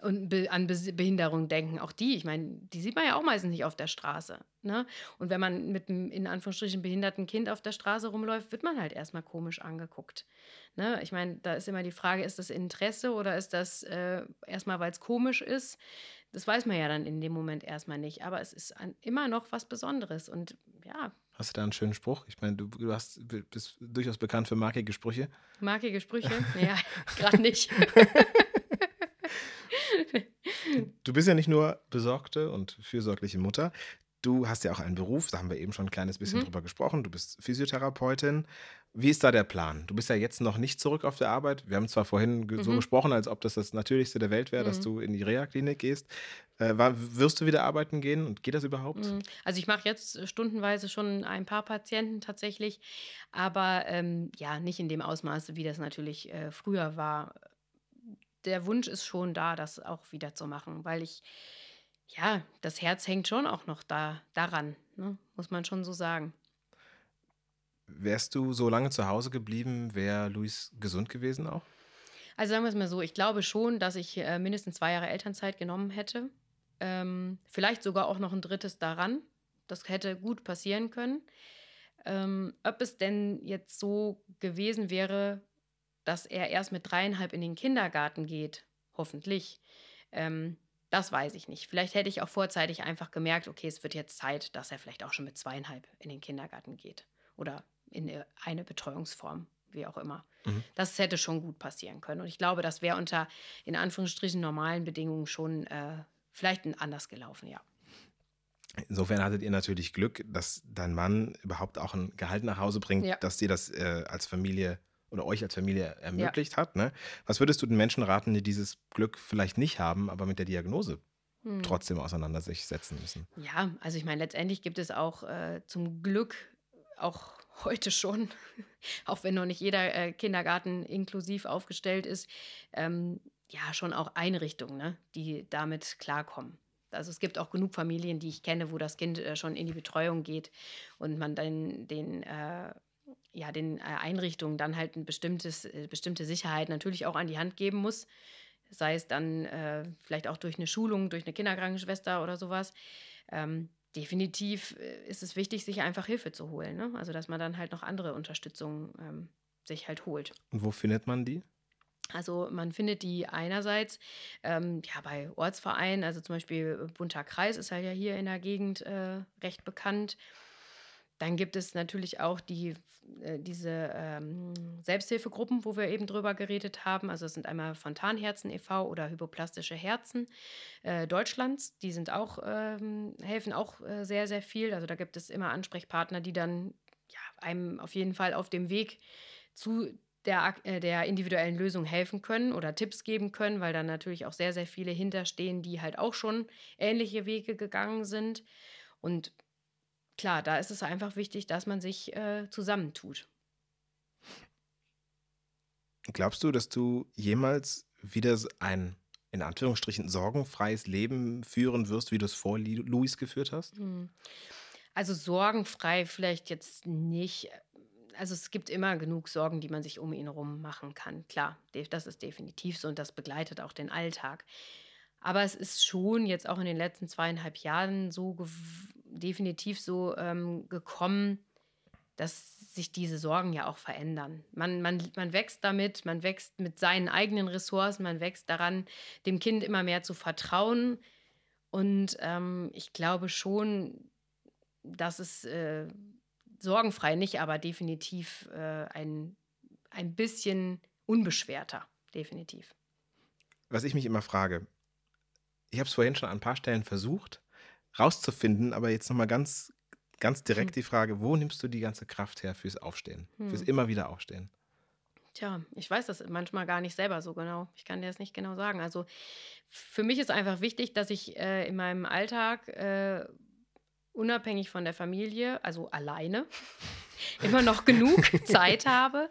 und be an Be Behinderung denken, auch die, ich meine, die sieht man ja auch meistens nicht auf der Straße. Ne? Und wenn man mit einem in Anführungsstrichen behinderten Kind auf der Straße rumläuft, wird man halt erstmal komisch angeguckt. Ne? Ich meine, da ist immer die Frage, ist das Interesse oder ist das äh, erstmal, weil es komisch ist? Das weiß man ja dann in dem Moment erstmal nicht. Aber es ist an, immer noch was Besonderes. Und ja. Hast du da einen schönen Spruch? Ich meine, du, du hast, bist durchaus bekannt für markige Sprüche. Markige Sprüche? ja, gerade nicht. du bist ja nicht nur besorgte und fürsorgliche Mutter. Du hast ja auch einen Beruf, da haben wir eben schon ein kleines bisschen mhm. drüber gesprochen. Du bist Physiotherapeutin. Wie ist da der Plan? Du bist ja jetzt noch nicht zurück auf der Arbeit. Wir haben zwar vorhin mhm. so gesprochen, als ob das das Natürlichste der Welt wäre, mhm. dass du in die Reha-Klinik gehst. Äh, wirst du wieder arbeiten gehen und geht das überhaupt? Mhm. Also ich mache jetzt stundenweise schon ein paar Patienten tatsächlich, aber ähm, ja, nicht in dem Ausmaße, wie das natürlich äh, früher war der Wunsch ist schon da, das auch wieder zu machen, weil ich, ja, das Herz hängt schon auch noch da, daran, ne? muss man schon so sagen. Wärst du so lange zu Hause geblieben, wäre Luis gesund gewesen auch? Also sagen wir es mal so, ich glaube schon, dass ich äh, mindestens zwei Jahre Elternzeit genommen hätte. Ähm, vielleicht sogar auch noch ein drittes daran. Das hätte gut passieren können. Ähm, ob es denn jetzt so gewesen wäre, dass er erst mit dreieinhalb in den Kindergarten geht, hoffentlich. Ähm, das weiß ich nicht. Vielleicht hätte ich auch vorzeitig einfach gemerkt, okay, es wird jetzt Zeit, dass er vielleicht auch schon mit zweieinhalb in den Kindergarten geht. Oder in eine Betreuungsform, wie auch immer. Mhm. Das hätte schon gut passieren können. Und ich glaube, das wäre unter, in Anführungsstrichen, normalen Bedingungen schon äh, vielleicht anders gelaufen, ja. Insofern hattet ihr natürlich Glück, dass dein Mann überhaupt auch ein Gehalt nach Hause bringt, ja. dass dir das äh, als Familie oder euch als Familie ermöglicht ja. hat. Ne? Was würdest du den Menschen raten, die dieses Glück vielleicht nicht haben, aber mit der Diagnose hm. trotzdem auseinandersetzen müssen? Ja, also ich meine, letztendlich gibt es auch äh, zum Glück auch heute schon, auch wenn noch nicht jeder äh, Kindergarten inklusiv aufgestellt ist, ähm, ja, schon auch Einrichtungen, ne, die damit klarkommen. Also es gibt auch genug Familien, die ich kenne, wo das Kind äh, schon in die Betreuung geht und man dann den äh, ja, den äh, Einrichtungen dann halt ein bestimmtes, äh, bestimmte Sicherheit natürlich auch an die Hand geben muss. Sei es dann äh, vielleicht auch durch eine Schulung, durch eine Kinderkrankenschwester oder sowas. Ähm, definitiv äh, ist es wichtig, sich einfach Hilfe zu holen. Ne? Also, dass man dann halt noch andere Unterstützung ähm, sich halt holt. Und wo findet man die? Also man findet die einerseits ähm, ja, bei Ortsvereinen, also zum Beispiel Bunter Kreis ist halt ja hier in der Gegend äh, recht bekannt. Dann gibt es natürlich auch die, äh, diese ähm, Selbsthilfegruppen, wo wir eben drüber geredet haben. Also es sind einmal Fontanherzen e.V. oder Hypoplastische Herzen äh, Deutschlands. Die sind auch, ähm, helfen auch äh, sehr, sehr viel. Also da gibt es immer Ansprechpartner, die dann ja, einem auf jeden Fall auf dem Weg zu der, äh, der individuellen Lösung helfen können oder Tipps geben können, weil dann natürlich auch sehr, sehr viele hinterstehen, die halt auch schon ähnliche Wege gegangen sind. Und klar, da ist es einfach wichtig, dass man sich äh, zusammentut. Glaubst du, dass du jemals wieder ein, in Anführungsstrichen, sorgenfreies Leben führen wirst, wie du es vor Luis geführt hast? Hm. Also sorgenfrei vielleicht jetzt nicht. Also es gibt immer genug Sorgen, die man sich um ihn herum machen kann. Klar, das ist definitiv so und das begleitet auch den Alltag. Aber es ist schon jetzt auch in den letzten zweieinhalb Jahren so definitiv so ähm, gekommen, dass sich diese Sorgen ja auch verändern. Man, man, man wächst damit, man wächst mit seinen eigenen Ressourcen, man wächst daran, dem Kind immer mehr zu vertrauen. Und ähm, ich glaube schon, dass es äh, sorgenfrei nicht, aber definitiv äh, ein, ein bisschen unbeschwerter, definitiv. Was ich mich immer frage, ich habe es vorhin schon an ein paar Stellen versucht rauszufinden, aber jetzt nochmal ganz Ganz direkt hm. die Frage, wo nimmst du die ganze Kraft her fürs Aufstehen, hm. fürs immer wieder Aufstehen? Tja, ich weiß das manchmal gar nicht selber so genau. Ich kann dir das nicht genau sagen. Also für mich ist einfach wichtig, dass ich äh, in meinem Alltag äh, unabhängig von der Familie, also alleine, immer noch genug Zeit habe,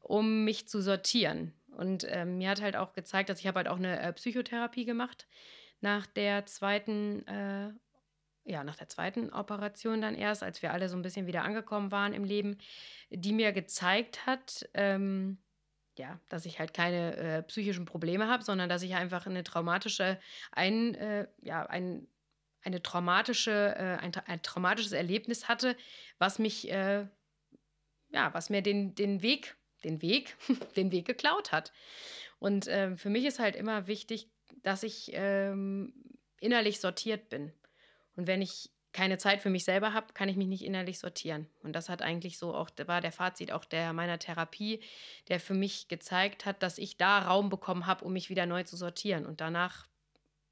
um mich zu sortieren. Und äh, mir hat halt auch gezeigt, dass ich habe halt auch eine äh, Psychotherapie gemacht nach der zweiten äh, ja, nach der zweiten Operation dann erst, als wir alle so ein bisschen wieder angekommen waren im Leben, die mir gezeigt hat, ähm, ja, dass ich halt keine äh, psychischen Probleme habe, sondern dass ich einfach eine traumatische, ein, äh, ja, ein, eine traumatische, äh, ein, ein, traumatisches Erlebnis hatte, was mich, äh, ja, was mir den, den Weg, den Weg, den Weg geklaut hat. Und ähm, für mich ist halt immer wichtig, dass ich ähm, innerlich sortiert bin. Und wenn ich keine Zeit für mich selber habe, kann ich mich nicht innerlich sortieren. Und das hat eigentlich so auch, war der Fazit auch der meiner Therapie, der für mich gezeigt hat, dass ich da Raum bekommen habe, um mich wieder neu zu sortieren. Und danach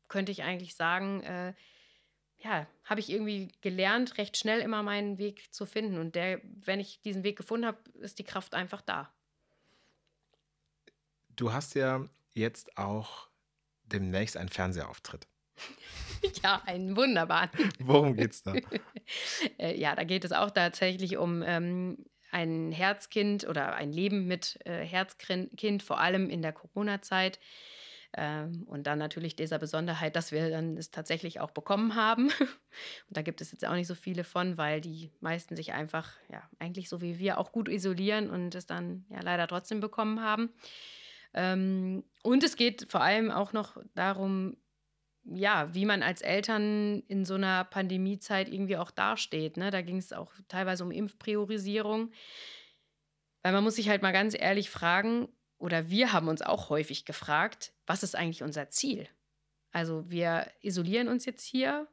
könnte ich eigentlich sagen, äh, ja, habe ich irgendwie gelernt, recht schnell immer meinen Weg zu finden. Und der, wenn ich diesen Weg gefunden habe, ist die Kraft einfach da. Du hast ja jetzt auch demnächst einen Fernsehauftritt. ja, einen wunderbaren. Worum geht's da? Äh, ja, da geht es auch tatsächlich um ähm, ein Herzkind oder ein Leben mit äh, Herzkind, vor allem in der Corona-Zeit. Ähm, und dann natürlich dieser Besonderheit, dass wir dann es tatsächlich auch bekommen haben. und da gibt es jetzt auch nicht so viele von, weil die meisten sich einfach, ja, eigentlich so wie wir auch gut isolieren und es dann ja leider trotzdem bekommen haben. Ähm, und es geht vor allem auch noch darum, ja, wie man als Eltern in so einer Pandemiezeit irgendwie auch dasteht. Ne? Da ging es auch teilweise um Impfpriorisierung. Weil man muss sich halt mal ganz ehrlich fragen, oder wir haben uns auch häufig gefragt, was ist eigentlich unser Ziel? Also wir isolieren uns jetzt hier.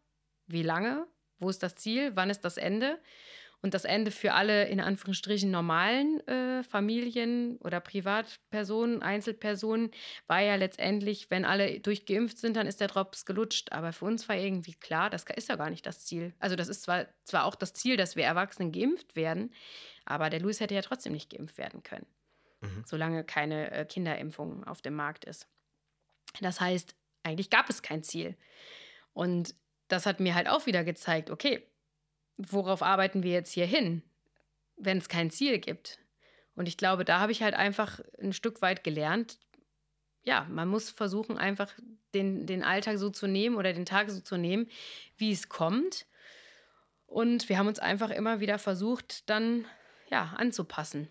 Wie lange? Wo ist das Ziel? Wann ist das Ende? Und das Ende für alle in Anführungsstrichen normalen äh, Familien oder Privatpersonen, Einzelpersonen war ja letztendlich, wenn alle durchgeimpft sind, dann ist der Drops gelutscht. Aber für uns war irgendwie klar, das ist ja gar nicht das Ziel. Also das ist zwar, zwar auch das Ziel, dass wir Erwachsenen geimpft werden, aber der Louis hätte ja trotzdem nicht geimpft werden können, mhm. solange keine äh, Kinderimpfung auf dem Markt ist. Das heißt, eigentlich gab es kein Ziel. Und das hat mir halt auch wieder gezeigt, okay, worauf arbeiten wir jetzt hier hin, wenn es kein Ziel gibt? Und ich glaube, da habe ich halt einfach ein Stück weit gelernt, ja, man muss versuchen, einfach den, den Alltag so zu nehmen oder den Tag so zu nehmen, wie es kommt. Und wir haben uns einfach immer wieder versucht, dann ja, anzupassen.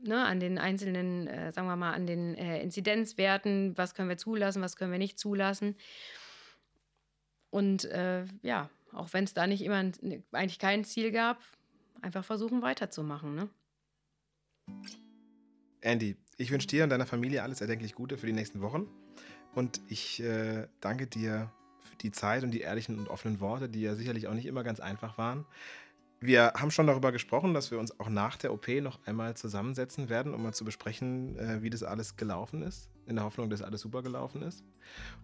Ne, an den einzelnen, äh, sagen wir mal, an den äh, Inzidenzwerten, was können wir zulassen, was können wir nicht zulassen. Und äh, ja, auch wenn es da nicht immer ne, eigentlich kein Ziel gab, einfach versuchen weiterzumachen. Ne? Andy, ich wünsche dir und deiner Familie alles erdenklich Gute für die nächsten Wochen. Und ich äh, danke dir für die Zeit und die ehrlichen und offenen Worte, die ja sicherlich auch nicht immer ganz einfach waren. Wir haben schon darüber gesprochen, dass wir uns auch nach der OP noch einmal zusammensetzen werden, um mal zu besprechen, äh, wie das alles gelaufen ist, in der Hoffnung, dass alles super gelaufen ist.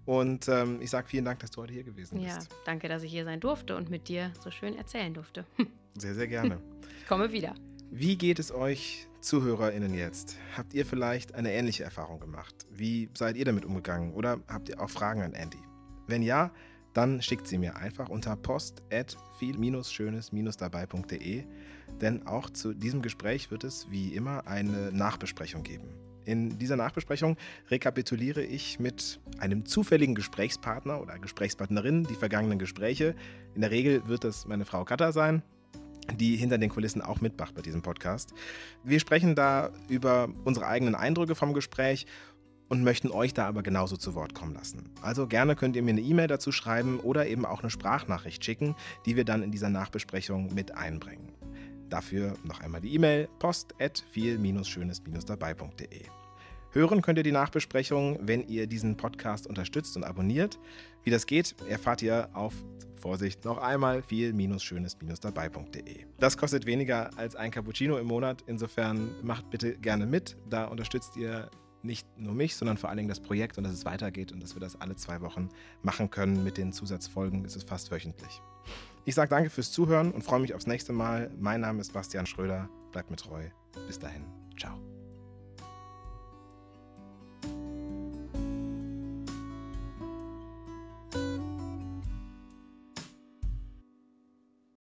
Und ähm, ich sage vielen Dank, dass du heute hier gewesen bist. Ja, danke, dass ich hier sein durfte und mit dir so schön erzählen durfte. Sehr, sehr gerne. Ich komme wieder. Wie geht es euch ZuhörerInnen jetzt? Habt ihr vielleicht eine ähnliche Erfahrung gemacht? Wie seid ihr damit umgegangen? Oder habt ihr auch Fragen an Andy? Wenn ja, dann schickt sie mir einfach unter post at viel-schönes-dabei.de, denn auch zu diesem Gespräch wird es wie immer eine Nachbesprechung geben. In dieser Nachbesprechung rekapituliere ich mit einem zufälligen Gesprächspartner oder Gesprächspartnerin die vergangenen Gespräche. In der Regel wird es meine Frau Katha sein, die hinter den Kulissen auch mitmacht bei diesem Podcast. Wir sprechen da über unsere eigenen Eindrücke vom Gespräch und möchten euch da aber genauso zu Wort kommen lassen. Also gerne könnt ihr mir eine E-Mail dazu schreiben oder eben auch eine Sprachnachricht schicken, die wir dann in dieser Nachbesprechung mit einbringen. Dafür noch einmal die E-Mail post viel-schönes-dabei.de. Hören könnt ihr die Nachbesprechung, wenn ihr diesen Podcast unterstützt und abonniert. Wie das geht, erfahrt ihr auf Vorsicht noch einmal viel-schönes-dabei.de. Das kostet weniger als ein Cappuccino im Monat. Insofern macht bitte gerne mit. Da unterstützt ihr nicht nur mich, sondern vor allen Dingen das Projekt und dass es weitergeht und dass wir das alle zwei Wochen machen können mit den Zusatzfolgen. Es ist fast wöchentlich. Ich sage danke fürs Zuhören und freue mich aufs nächste Mal. Mein Name ist Bastian Schröder. Bleibt mir treu. Bis dahin. Ciao.